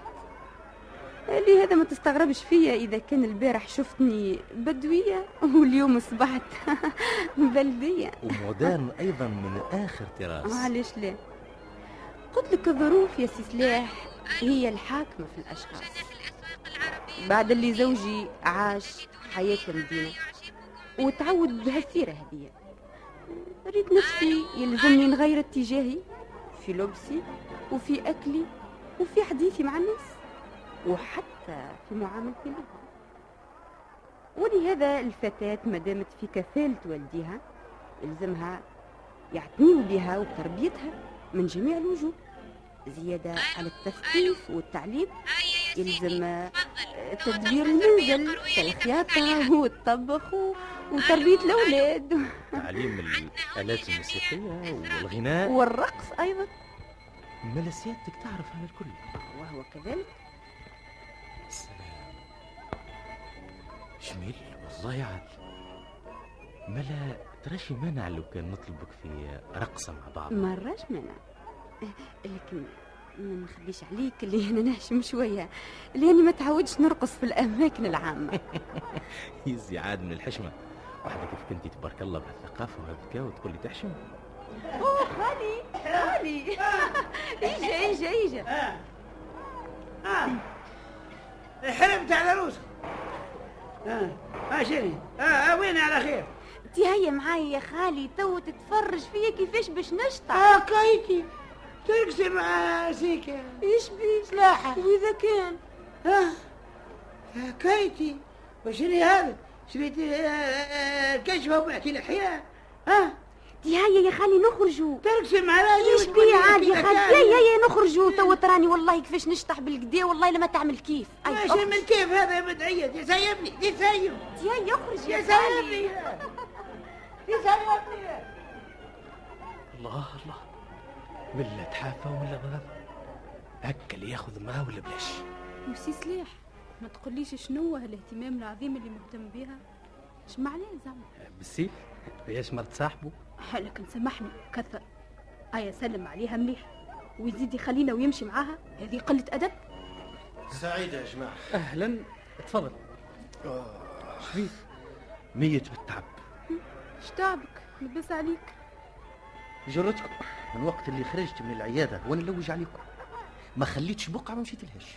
Speaker 8: اللي هذا ما تستغربش فيا إذا كان البارح شفتني بدوية واليوم أصبحت بلدية.
Speaker 7: ومودرن أيضا من آخر طراز.
Speaker 8: معلش لا. قلت لك الظروف يا سي سلاح هي الحاكمة في الأشخاص. بعد اللي زوجي عاش حياة المدينة وتعود بهالسيرة هذه. ريت نفسي يلزمني نغير اتجاهي في لبسي وفي أكلي وفي حديثي مع الناس وحتى في معاملتي لهم ولهذا الفتاة ما دامت في كفالة والديها يلزمها يعتنيوا بها وبتربيتها من جميع الوجوه زيادة على التثقيف والتعليم يلزم
Speaker 11: تفضل
Speaker 8: تدبير المنزل كالخياطة. والطبخ وتربية الأولاد.
Speaker 7: تعليم الآلات الموسيقية والغناء.
Speaker 8: والرقص أيضا.
Speaker 7: ملا سيادتك تعرف هذا الكل.
Speaker 8: وهو كذلك؟
Speaker 7: سلام جميل والله عال ملا تراشي مانع لو كان نطلبك في رقصة مع بعض؟
Speaker 8: مراش منع لكن ما نخبيش عليك اللي أنا نهشم شوية. لاني ما تعودش نرقص في الأماكن العامة.
Speaker 7: يزي عاد من الحشمة. واحدة كيف كنتي تبارك الله بهالثقافة وهالذكاء وتقول لي تحشم.
Speaker 8: خالي اجا اجا اجا
Speaker 6: آه آه حرمت على روسك. آه آه شنو؟ آه, آه وين على خير؟
Speaker 8: انت هيا معايا يا خالي تو تتفرج فيا كيفاش باش نشطع
Speaker 6: آه كايتي ترقصي مع سيكا
Speaker 8: إيش بي
Speaker 6: سلاحة.
Speaker 8: وإذا كان؟
Speaker 6: آه آه، كايتي وشنو هذا؟ شريت آه، آه، الكشفة وبعتي الأحياء ها
Speaker 8: انت هيا يا خالي نخرجوا
Speaker 6: ترقصي مع راجل
Speaker 8: إيش بي عاد يا خالي؟ هيا هيا نخرجوا تو تراني والله كيفاش نشطح بالكدا والله لما تعمل كيف. أي،
Speaker 6: ماشي. من كيف هذا يا بدعية؟ يسيبني يسيب.
Speaker 8: انت هيا أخرج يا
Speaker 6: يسيبني
Speaker 8: خالي.
Speaker 6: يسيبني.
Speaker 7: الله الله. ملا تحافى وملا ضرب هكا اللي ياخذ معاه ولا بلاش.
Speaker 4: وسي سلاح ما تقوليش شنو هالاهتمام العظيم اللي مهتم بيها؟ اش معناه زعما
Speaker 9: بالسيف ياش مرت صاحبه
Speaker 4: لكن سامحني كثر. آية سلم عليها مليح. ويزيد يخلينا ويمشي معاها. هذه قلة أدب.
Speaker 3: سعيدة يا جماعة.
Speaker 9: أهلا. تفضل
Speaker 7: ميت بالتعب.
Speaker 4: اش تعبك؟ لبس عليك.
Speaker 9: جرتكم.
Speaker 3: من وقت اللي خرجت من العيادة وأنا نلوج عليكم. ما خليتش بقعة ما مشيت لهاش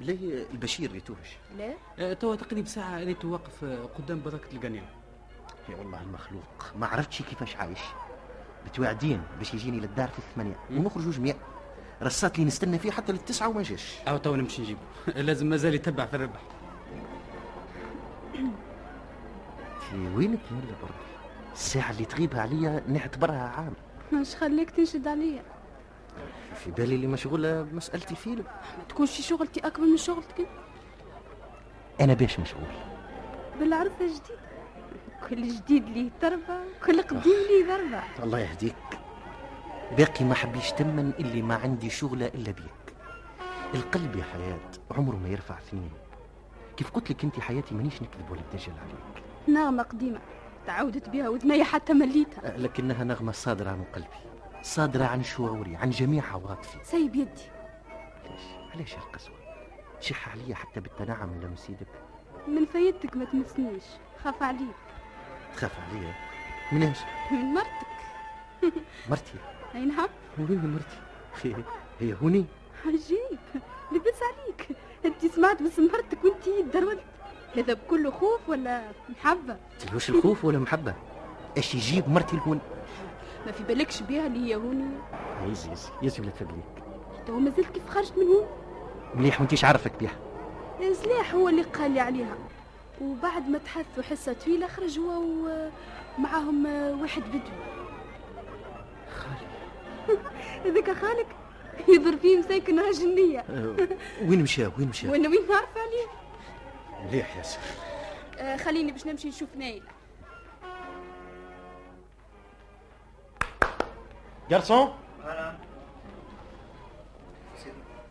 Speaker 3: ليه البشير ريتوهش
Speaker 4: لا
Speaker 12: آه، توا تقريبا ساعة ريت واقف آه، قدام بركة القنينة.
Speaker 3: يا والله المخلوق. ما عرفتش كيفاش عايش. متواعدين باش يجيني للدار في الثمانية. ونخرجوا جميع رصات لي نستنى فيه حتى للتسعة وما جاش.
Speaker 12: أو توا نمشي نجيبه لازم مازال يتبع في الربح.
Speaker 3: في وينك يا ولا برك الساعة اللي تغيبها عليا نعتبرها عام.
Speaker 4: مش خليك تنشد عليا.
Speaker 3: في بالي اللي مشغولة بمسألتي فيلم
Speaker 4: ما تكونش شغلتي أكبر من شغلتك.
Speaker 3: أنا باش مشغول.
Speaker 4: بالعرفة جديد كل جديد ليه ضربة كل قديم ليه ضربة.
Speaker 3: الله يهديك. باقي ما حبيش تمن إللي ما عندي شغلة إلا بيك. القلب يا حياة عمره ما يرفع ثنين. كيف قلت لك انت حياتي مانيش نكذب ولا نتجل عليك.
Speaker 4: نغمة قديمة تعودت بها ودنيا حتى مليتها.
Speaker 3: أه، لكنها نغمة صادرة عن قلبي صادرة عن شعوري عن جميع عواطفي.
Speaker 4: سيب يدي.
Speaker 3: علاش؟ علاش القسوة شح عليا حتى بالتنعم لمس يدك
Speaker 4: من فايدتك ما تمسنيش خاف عليك.
Speaker 3: تخاف عليا؟ مناش
Speaker 4: من مرتك.
Speaker 3: مرتي.
Speaker 4: أي نعم.
Speaker 3: وين مرتي. هي, هوني.
Speaker 4: عجيب. لبس عليك. أنت سمعت باسم مرتك وأنت درولت هذا بكل خوف ولا محبة؟
Speaker 3: تلوش الخوف ولا محبة. إيش يجيب مرتي لهون
Speaker 4: ما في بالكش بها اللي هي هوني.
Speaker 3: يزي يزي يزي ولا تفقليك
Speaker 4: تو ما زلت كيف خرجت من هون؟
Speaker 3: مليح وأنتيش عارفك بها
Speaker 4: سلاح هو اللي قال لي عليها. وبعد ما تحثوا حصة طويلة خرج هو ومعاهم واحد بدوي
Speaker 3: خالي.
Speaker 4: هذاك خالك يضر فيه مساكن راه جنية.
Speaker 3: أه، وين مشى؟ وين مشى؟
Speaker 4: وأنا وين نعرف عليه؟
Speaker 3: مليح ياسر
Speaker 4: آه خليني باش نمشي نشوف نايل
Speaker 3: جارسون؟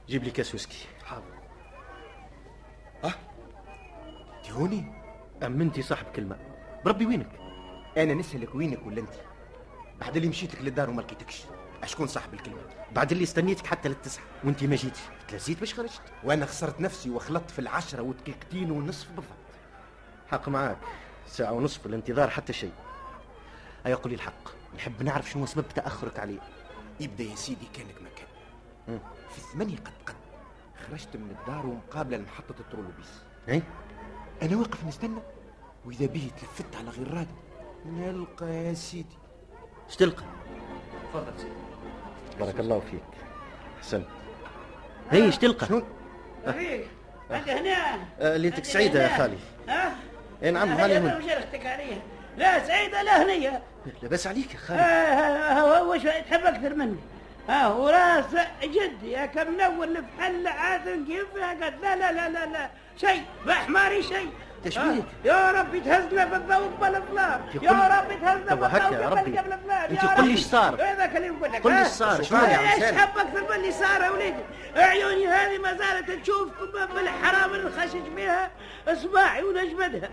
Speaker 3: جيب لي كاس ويسكي
Speaker 5: حاضر آه تهوني
Speaker 3: أمنتي صاحب كلمة؟ بربي وينك؟
Speaker 5: أنا نسألك وينك ولا انت؟ بعد اللي مشيتك للدار وما لقيتكش. أشكون صاحب الكلمة؟
Speaker 3: بعد اللي استنيتك حتى للتسعة. وانت ما جيتش. تلزيت باش خرجت.
Speaker 5: وأنا خسرت نفسي وخلطت في العشرة ودقيقتين ونصف بالضبط.
Speaker 3: حق معاك. ساعة ونصف الانتظار حتى شيء. أيا قولي الحق. نحب نعرف شنو سبب تأخرك عليه
Speaker 5: يبدا يا سيدي كأنك ما كان. في الثمانية قد قد خرجت من الدار ومقابلة لمحطة الترولوبيس.
Speaker 3: أي؟
Speaker 5: أنا واقف نستنى. وإذا به تلفت على غير راد. نلقى يا سيدي.
Speaker 3: اش تلقى؟
Speaker 5: تفضل سيدي.
Speaker 3: بارك الله فيك. أحسنت. هي إيش تلقى؟
Speaker 5: شنو
Speaker 6: انت هنا.
Speaker 3: آه، اللي انتك سعيدة يا خالي.
Speaker 6: ها؟
Speaker 3: اي نعم
Speaker 6: رختك عليها لا سعيدة لا هنية.
Speaker 3: لاباس عليك يا
Speaker 6: آه،
Speaker 3: خالي
Speaker 6: آه، هو وش تحب أكثر مني. ها وراس جدي يا كم نول في حل عادل كيف قد لا لا لا لا لا شيء بحماري شيء
Speaker 3: تشبيك.
Speaker 6: آه، يا ربي تهزنا في الظلام
Speaker 3: يقول-
Speaker 6: يا ربي تهزنا
Speaker 3: يا
Speaker 6: قبل الظلام أنت
Speaker 3: قل لي. إيش صار؟
Speaker 6: هذاك اللي نقول لك
Speaker 3: قل لي
Speaker 6: ها؟
Speaker 3: إيش صار؟ إيش؟
Speaker 6: حب أكثر من اللي صار يا وليدي عيوني هذه ما زالت تشوفكم بالحرام اللي خشش بها اصباعي ونجمدها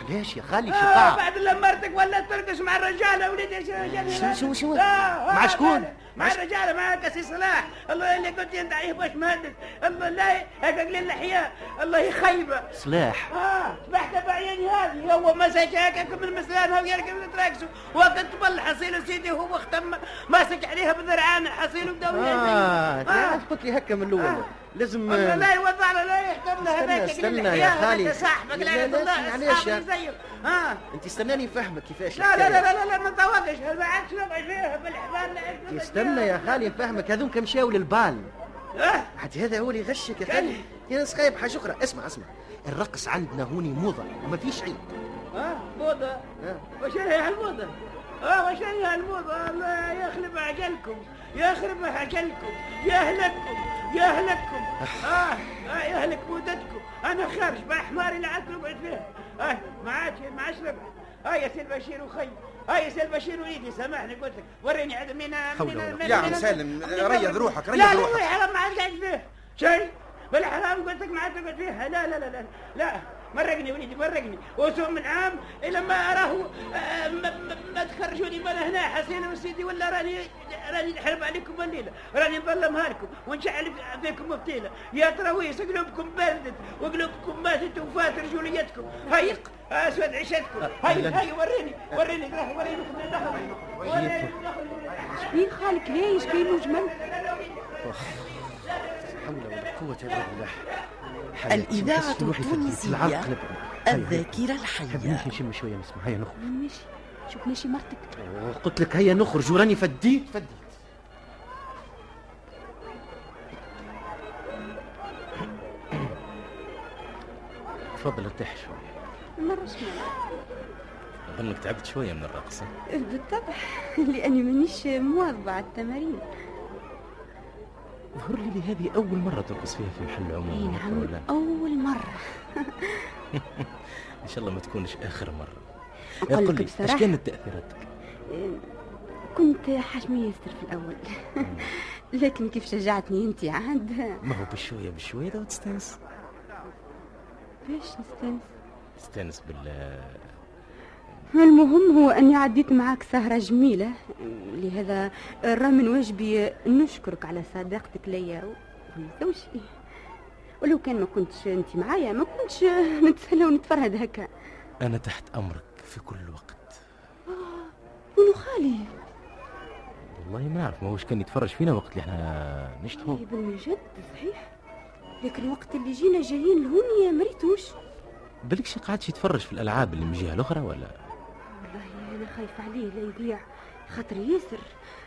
Speaker 3: علاش يا خالي
Speaker 6: آه
Speaker 3: شقاع
Speaker 6: بعد لما مرتك ولا ترقص مع الرجاله وليدي الرجال
Speaker 3: شو- شو- شو؟
Speaker 6: آه
Speaker 3: مع
Speaker 6: آه،
Speaker 3: شكون؟
Speaker 6: مع- الرجاله مع كسي صلاح. الله اللي كنت انت عيب باش مهندس الله لا هكاك للاحياء الله يخيبه
Speaker 3: سلاح
Speaker 6: آه سبحت بعيني هذه. هو مسك هكاك من مسلانها ويركب تراكسو وقت طبل حصيله سيدي هو ختم ماسك عليها بذرعان حصيله ودوي
Speaker 3: آه قلت لي هكا من الأول.
Speaker 6: آه.
Speaker 3: لازم
Speaker 6: لا يوضع له لا يحكمنا هذاك
Speaker 3: استنى يا خالي.
Speaker 6: صاحبك
Speaker 3: لا،
Speaker 6: لا
Speaker 3: لا،
Speaker 6: الله
Speaker 3: اسمع ليش يا-
Speaker 6: اصحابي زيه ها؟
Speaker 3: انت استناني نفهمك كيفاش
Speaker 6: لا لا. لا لا لا ما نطوقش ما عادش نقعد فيها بالحبال
Speaker 3: استنى يا خالي نفهمك هذوك مشاو للبال؟
Speaker 6: آه؟
Speaker 3: حتى هذا هو اللي يغشك يا خالي يا ناس خايب حاجة أخرى. اسمع اسمع. الرقص عندنا هوني موضة وما فيش عيب.
Speaker 6: آه؟ موضة.
Speaker 3: آه.
Speaker 6: وش هي هالموضة؟ آه وش هي هالموضة؟ الله يخرب عجلكم يخرب عجلكم يهلككم يهلككم آه آه يهلك مودتكم. أنا خارج بحماري لا عاد نقعد فيها. آه ما عادش ما عادش آه يا سيد بشير وخي. آه يا سيد بشير وليدي سامحني قلت لك. وريني عاد من-
Speaker 3: قوة.
Speaker 5: يا عم سالم، ريض روحك، ريض
Speaker 6: لا
Speaker 5: روحك.
Speaker 6: لا حرام ما عاد قاعد فيه شيء بالحرام قلت لك ما عاد تقعد فيها. لا لا لا لا لا. مرقني وليدي مرقني. وسوء من عام إلى ما أراه آه، ما, ما, ما تخرجوني من هنا. حسين وسيدي ولا راني راني نحرب عليكم الليلة. راني نظلمها لكم ونشعل فيكم فتيله يا تراويس قلوبكم بردت وقلوبكم ماتت وفات رجوليتكم هيا أسود عيشتكم هيا هيا وريني وريني وريني وريني وريني
Speaker 8: شبين خالك ليش كاين مجمل
Speaker 3: حول ولا قوة إلا بالله
Speaker 1: الإذاعة التونسية الذاكرة
Speaker 3: حبيبي
Speaker 1: الحية.
Speaker 3: نشم شوية نسمع. هيا نخرج.
Speaker 8: ماشي. شوف ماشي مرتك.
Speaker 3: قلت لك هيا نخرج. وراني فديت فديت.
Speaker 7: تفضل ارتاح شوية
Speaker 8: مرة شمال
Speaker 7: أظنك تعبت شوية من الرقص
Speaker 8: بالطبع لأني مانيش مواظبة على التمارين.
Speaker 7: ظهر لي لي هذه أول مرة ترقص فيها في محل عموم
Speaker 8: نعم
Speaker 7: ولا
Speaker 8: أول مرة.
Speaker 7: إن شاء الله ما تكونش آخر مرة.
Speaker 8: أقول لك
Speaker 7: لي إيش
Speaker 8: بصراحة.
Speaker 7: كانت تأثيراتك؟
Speaker 8: كنت حاشمية ياسر في الأول. لكن كيف شجعتني أنت عاد؟
Speaker 7: ما هو بشوية بشوية تستانس.
Speaker 8: باش نستانس؟
Speaker 7: تستانس بال
Speaker 8: المهم هو أني عديت معاك سهرة جميلة. لهذا راه من واجبي نشكرك على صداقتك ليا ولزوجي ولو كان ما كنتش أنت معايا ما كنتش نتسلى ونتفرهد هكا.
Speaker 7: أنا تحت أمرك في كل وقت.
Speaker 8: ولو خالي.
Speaker 7: والله ما نعرف ما هوش كان يتفرج فينا وقت اللي إحنا نشتهو؟
Speaker 8: إيه بالمجد صحيح. لكن وقت اللي جينا جايين لهوني ما ريتوش
Speaker 7: بالكش قعدش يتفرج في الألعاب اللي من جهة الأخرى ولا؟
Speaker 8: أنا خايفة عليه لا يضيع خاطر ياسر.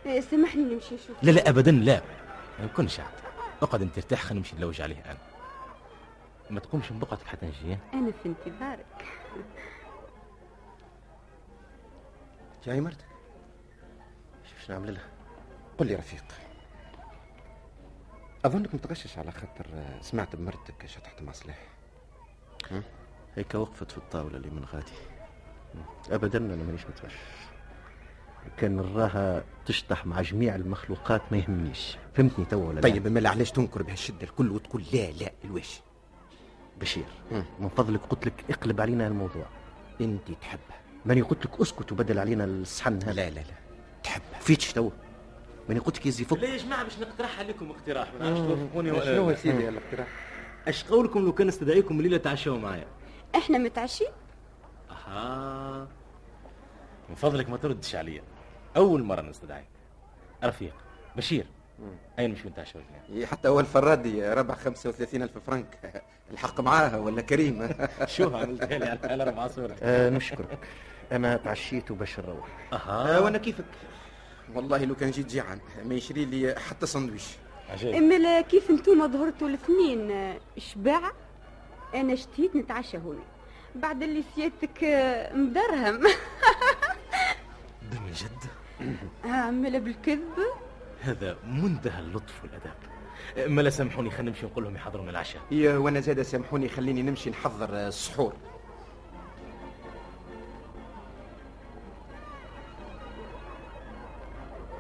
Speaker 8: إيه، سامحني نمشي نشوف.
Speaker 7: لا لا أبدا لا. ما يكونش عاد. اقعد أنت ارتاح خلينا نمشي نلوج عليه أنا. ما تقومش من بقعتك حتى نجي؟
Speaker 8: أنا في انتظارك.
Speaker 3: جاي مرتك؟ شوف شنو نعمل لها
Speaker 5: قل لي رفيق. اظنك متغشش على خاطر سمعت بمرتك شطحت مع صلاح.
Speaker 3: هيك وقفت في الطاولة اللي من غادي. أبدا أنا مانيش متغش كان نراها تشطح مع جميع المخلوقات ما يهمنيش. فهمتني توا ولا لا؟
Speaker 5: طيب مالا علاش تنكر بهالشدة الكل وتقول لا لا الواش
Speaker 3: بشير
Speaker 5: مم.
Speaker 3: من فضلك قلت لك اقلب علينا الموضوع.
Speaker 5: انت تحبها
Speaker 3: ماني قلت لك اسكت وبدل علينا الصحن هذا.
Speaker 5: لا لا لا تحبها
Speaker 3: فيتش توا ماني قلت لك يزي فك
Speaker 9: لا يا جماعة باش نقترح عليكم اقتراح؟ ما نعرفش توافقوني ولا
Speaker 5: شنو يا سيدي الاقتراح
Speaker 9: اش قولكم لو كان نستدعيكم الليلة تعشوا معايا.
Speaker 8: إحنا متعشين؟
Speaker 9: من فضلك ما تردش عليا. أول مرة نستدعيك. رفيق بشير. أين مش نتعشوا الاثنين
Speaker 5: إيه، حتى أول فرادي ربح 35 ألف فرنك. الحق معاها ولا كريم
Speaker 9: شوف عملتها لي على ربع صورتك
Speaker 3: آه نشكرك. أنا تعشيت وباش نروح
Speaker 9: أها.
Speaker 5: آه وأنا كيفك؟ والله لو كان جيت جيعان. ما يشري لي حتى سندويش
Speaker 9: عجيب.
Speaker 8: إما كيف انتوما ظهرتوا الاثنين آه، شباع؟ أنا شتيت نتعشى هنا بعد اللي سيادتك آه، مدرهم.
Speaker 7: من جد.
Speaker 8: عامله بالكذب.
Speaker 7: هذا منتهى اللطف والأدب. ما لا سامحوني خلينا نمشي نقول لهم يحضروا من العشاء.
Speaker 5: يا وأنا زاد سامحوني خليني نمشي نحضر آه، السحور.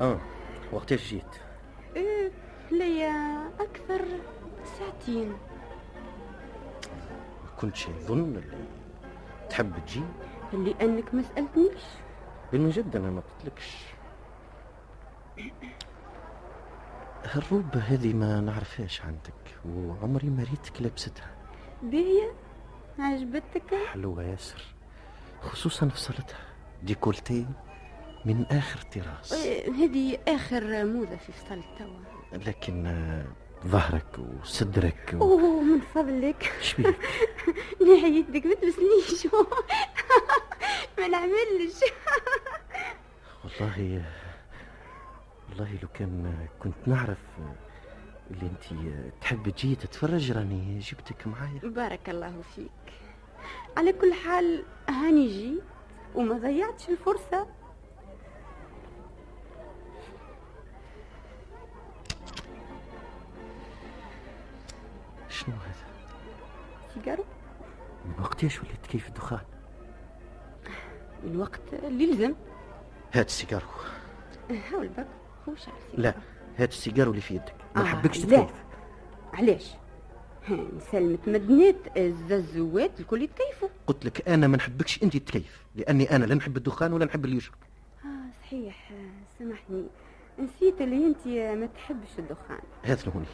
Speaker 3: آه وقتاش جيت؟
Speaker 8: إيه، ليا أكثر ساعتين.
Speaker 3: ما كنتش نظن اللي تحب تجي؟
Speaker 8: انك ما سألتنيش.
Speaker 3: من جد أنا ما قلتلكش. الروبة هذه ما نعرفهاش عندك وعمري ما ريتك لابستها.
Speaker 8: باهية عجبتك؟
Speaker 3: حلوة ياسر خصوصا في صلتها ديكولتي من آخر طراز
Speaker 8: إيه، هذه آخر موضه في فصل توا.
Speaker 3: لكن ظهرك وصدرك و...
Speaker 8: أوه من فضلك.
Speaker 3: شبيك
Speaker 8: نحي يدك ما تلبسنيش ما نعملش.
Speaker 3: والله والله لو كان كنت نعرف اللي انت تحب تجي تتفرج راني جبتك معايا.
Speaker 8: بارك الله فيك. على كل حال هاني جي وما ضيعتش الفرصة.
Speaker 3: شنو هذا؟
Speaker 8: سيجارو
Speaker 3: من وقتاش وليت كيف الدخان؟
Speaker 8: من وقت اللي لزم
Speaker 3: هات السيجارو
Speaker 8: حاول بك خوش على السيجارو
Speaker 3: لا هات السيجارو اللي في يدك. ما
Speaker 8: آه،
Speaker 3: نحبكش
Speaker 8: لا.
Speaker 3: تكيف
Speaker 8: علاش؟ سلمة مدنات الززوات الكل يتكيفوا.
Speaker 3: قلت لك أنا ما نحبكش أنت تكيف لأني أنا لا نحب الدخان ولا نحب اللي يشرب.
Speaker 8: آه صحيح. آه، سامحني. نسيت اللي أنت ما تحبش الدخان.
Speaker 3: هذا هوني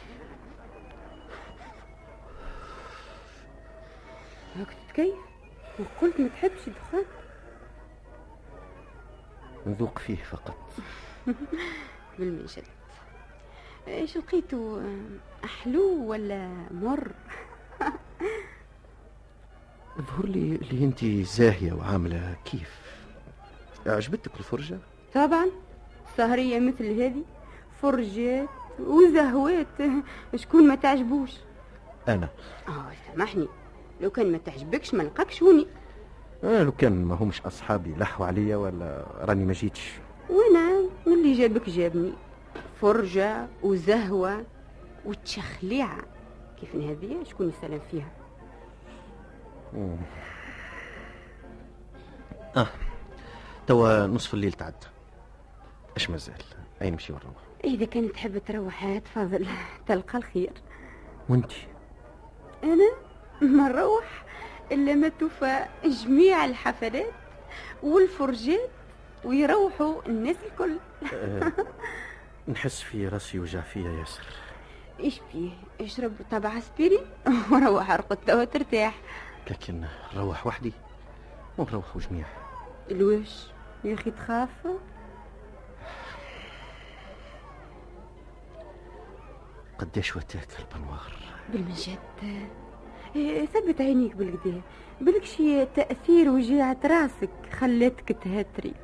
Speaker 8: تتكيف وقلت ما تحبش الدخان؟
Speaker 3: نذوق فيه فقط.
Speaker 8: بالمنشد إيش لقيتو آه، حلو ولا مر؟
Speaker 3: ظهر لي اللي أنت زاهية وعاملة كيف. عجبتك الفرجة؟
Speaker 8: طبعا. سهرية مثل هذه. فرجات وزهوات. شكون ما تعجبوش؟
Speaker 3: أنا.
Speaker 8: آه سامحني. لو كان ما تعجبكش ما نلقاكش هوني.
Speaker 3: آه لو كان ما همش أصحابي لحوا عليا ولا راني ما جيتش.
Speaker 8: وأنا من اللي جابك جابني. فرجة وزهوة وتشخليعة. كيف هذه؟ شكون يسلم فيها؟
Speaker 3: مم. آه توا نصف الليل تعدى أش مازال؟ أي نمشي ونروح؟
Speaker 8: إذا كان تحب تروح تفضل. تلقى الخير.
Speaker 3: وانت
Speaker 8: أنا؟ ما نروح إلا ما توفى جميع الحفلات والفرجات ويروحوا الناس الكل.
Speaker 3: آه نحس في راسي وجع فيا ياسر.
Speaker 8: إيش فيه؟ اشرب طبع اسبرين وروح أرقد توا ترتاح.
Speaker 3: لكن نروح وحدي ونروحوا جميع
Speaker 8: الوش يا أخي تخاف
Speaker 3: قديش وتاك البنوار؟
Speaker 8: بالمجد. ثبت عينيك بالكدا بالك شي تأثير وجيعة راسك خلاتك تهتري.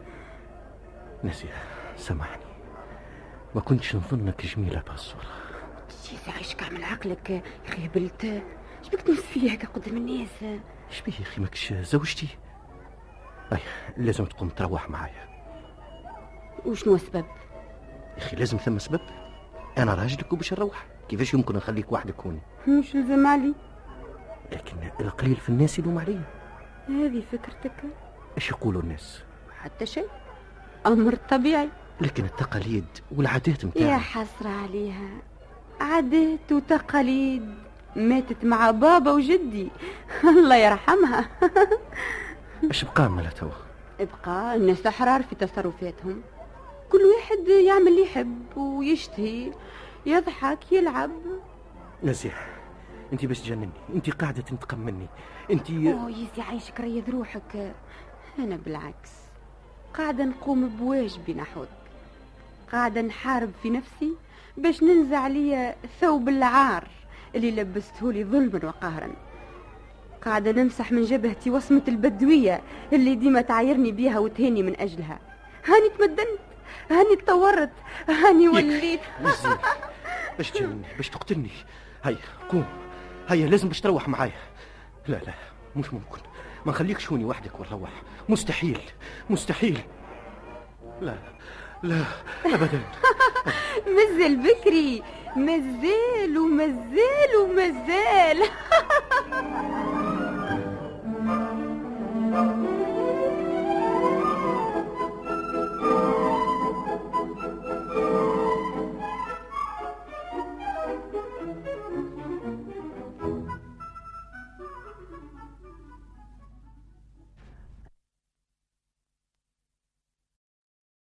Speaker 3: نسيه سامحني. ما كنتش نظنك جميلة بهالصورة.
Speaker 8: شي عايشك عمل عقلك يا أخي هبلت شبيك تمس فيها هكا قدام الناس؟
Speaker 3: شبيه يا أخي ماكش زوجتي؟ أي لازم تقوم تروح معايا.
Speaker 8: وشنو السبب؟
Speaker 3: يا أخي لازم ثم سبب. أنا راجلك وباش نروح. كيفاش يمكن نخليك وحدك هوني
Speaker 8: مش لزم علي
Speaker 3: لكن القليل في الناس يلوم علي
Speaker 8: هذه فكرتك؟
Speaker 3: إيش يقولوا الناس؟
Speaker 8: حتى شيء. أمر طبيعي.
Speaker 3: لكن التقاليد والعادات
Speaker 8: يا
Speaker 3: متاعنا
Speaker 8: حسرة عليها. عادات وتقاليد ماتت مع بابا وجدي. الله يرحمها.
Speaker 3: إيش بقى ملا توا؟
Speaker 8: ابقى الناس احرار في تصرفاتهم. كل واحد يعمل اللي يحب ويشتهي. يضحك يلعب.
Speaker 3: نزيه انت باش تجنني. انت قاعدة تنتقم مني انت
Speaker 8: اوه يزي عايشك ريض روحك. أنا بالعكس. قاعدة نقوم بواجبي نحوك قاعدة نحارب في نفسي باش ننزع لي ثوب العار اللي لبسته لي ظلما وقهرا. قاعدة نمسح من جبهتي وصمة البدوية اللي ديما تعايرني بيها وتهني من أجلها. هاني تمدنت هاني تطورت هاني وليت.
Speaker 3: باش تجنني باش تقتلني. هيا قوم. هيا لازم باش تروح معايا. لا لا مش ممكن. ما نخليكش هوني وحدك ونروح مستحيل مستحيل. لا لا ابدا.
Speaker 8: مازال بكري. مازال ومازال ومازال.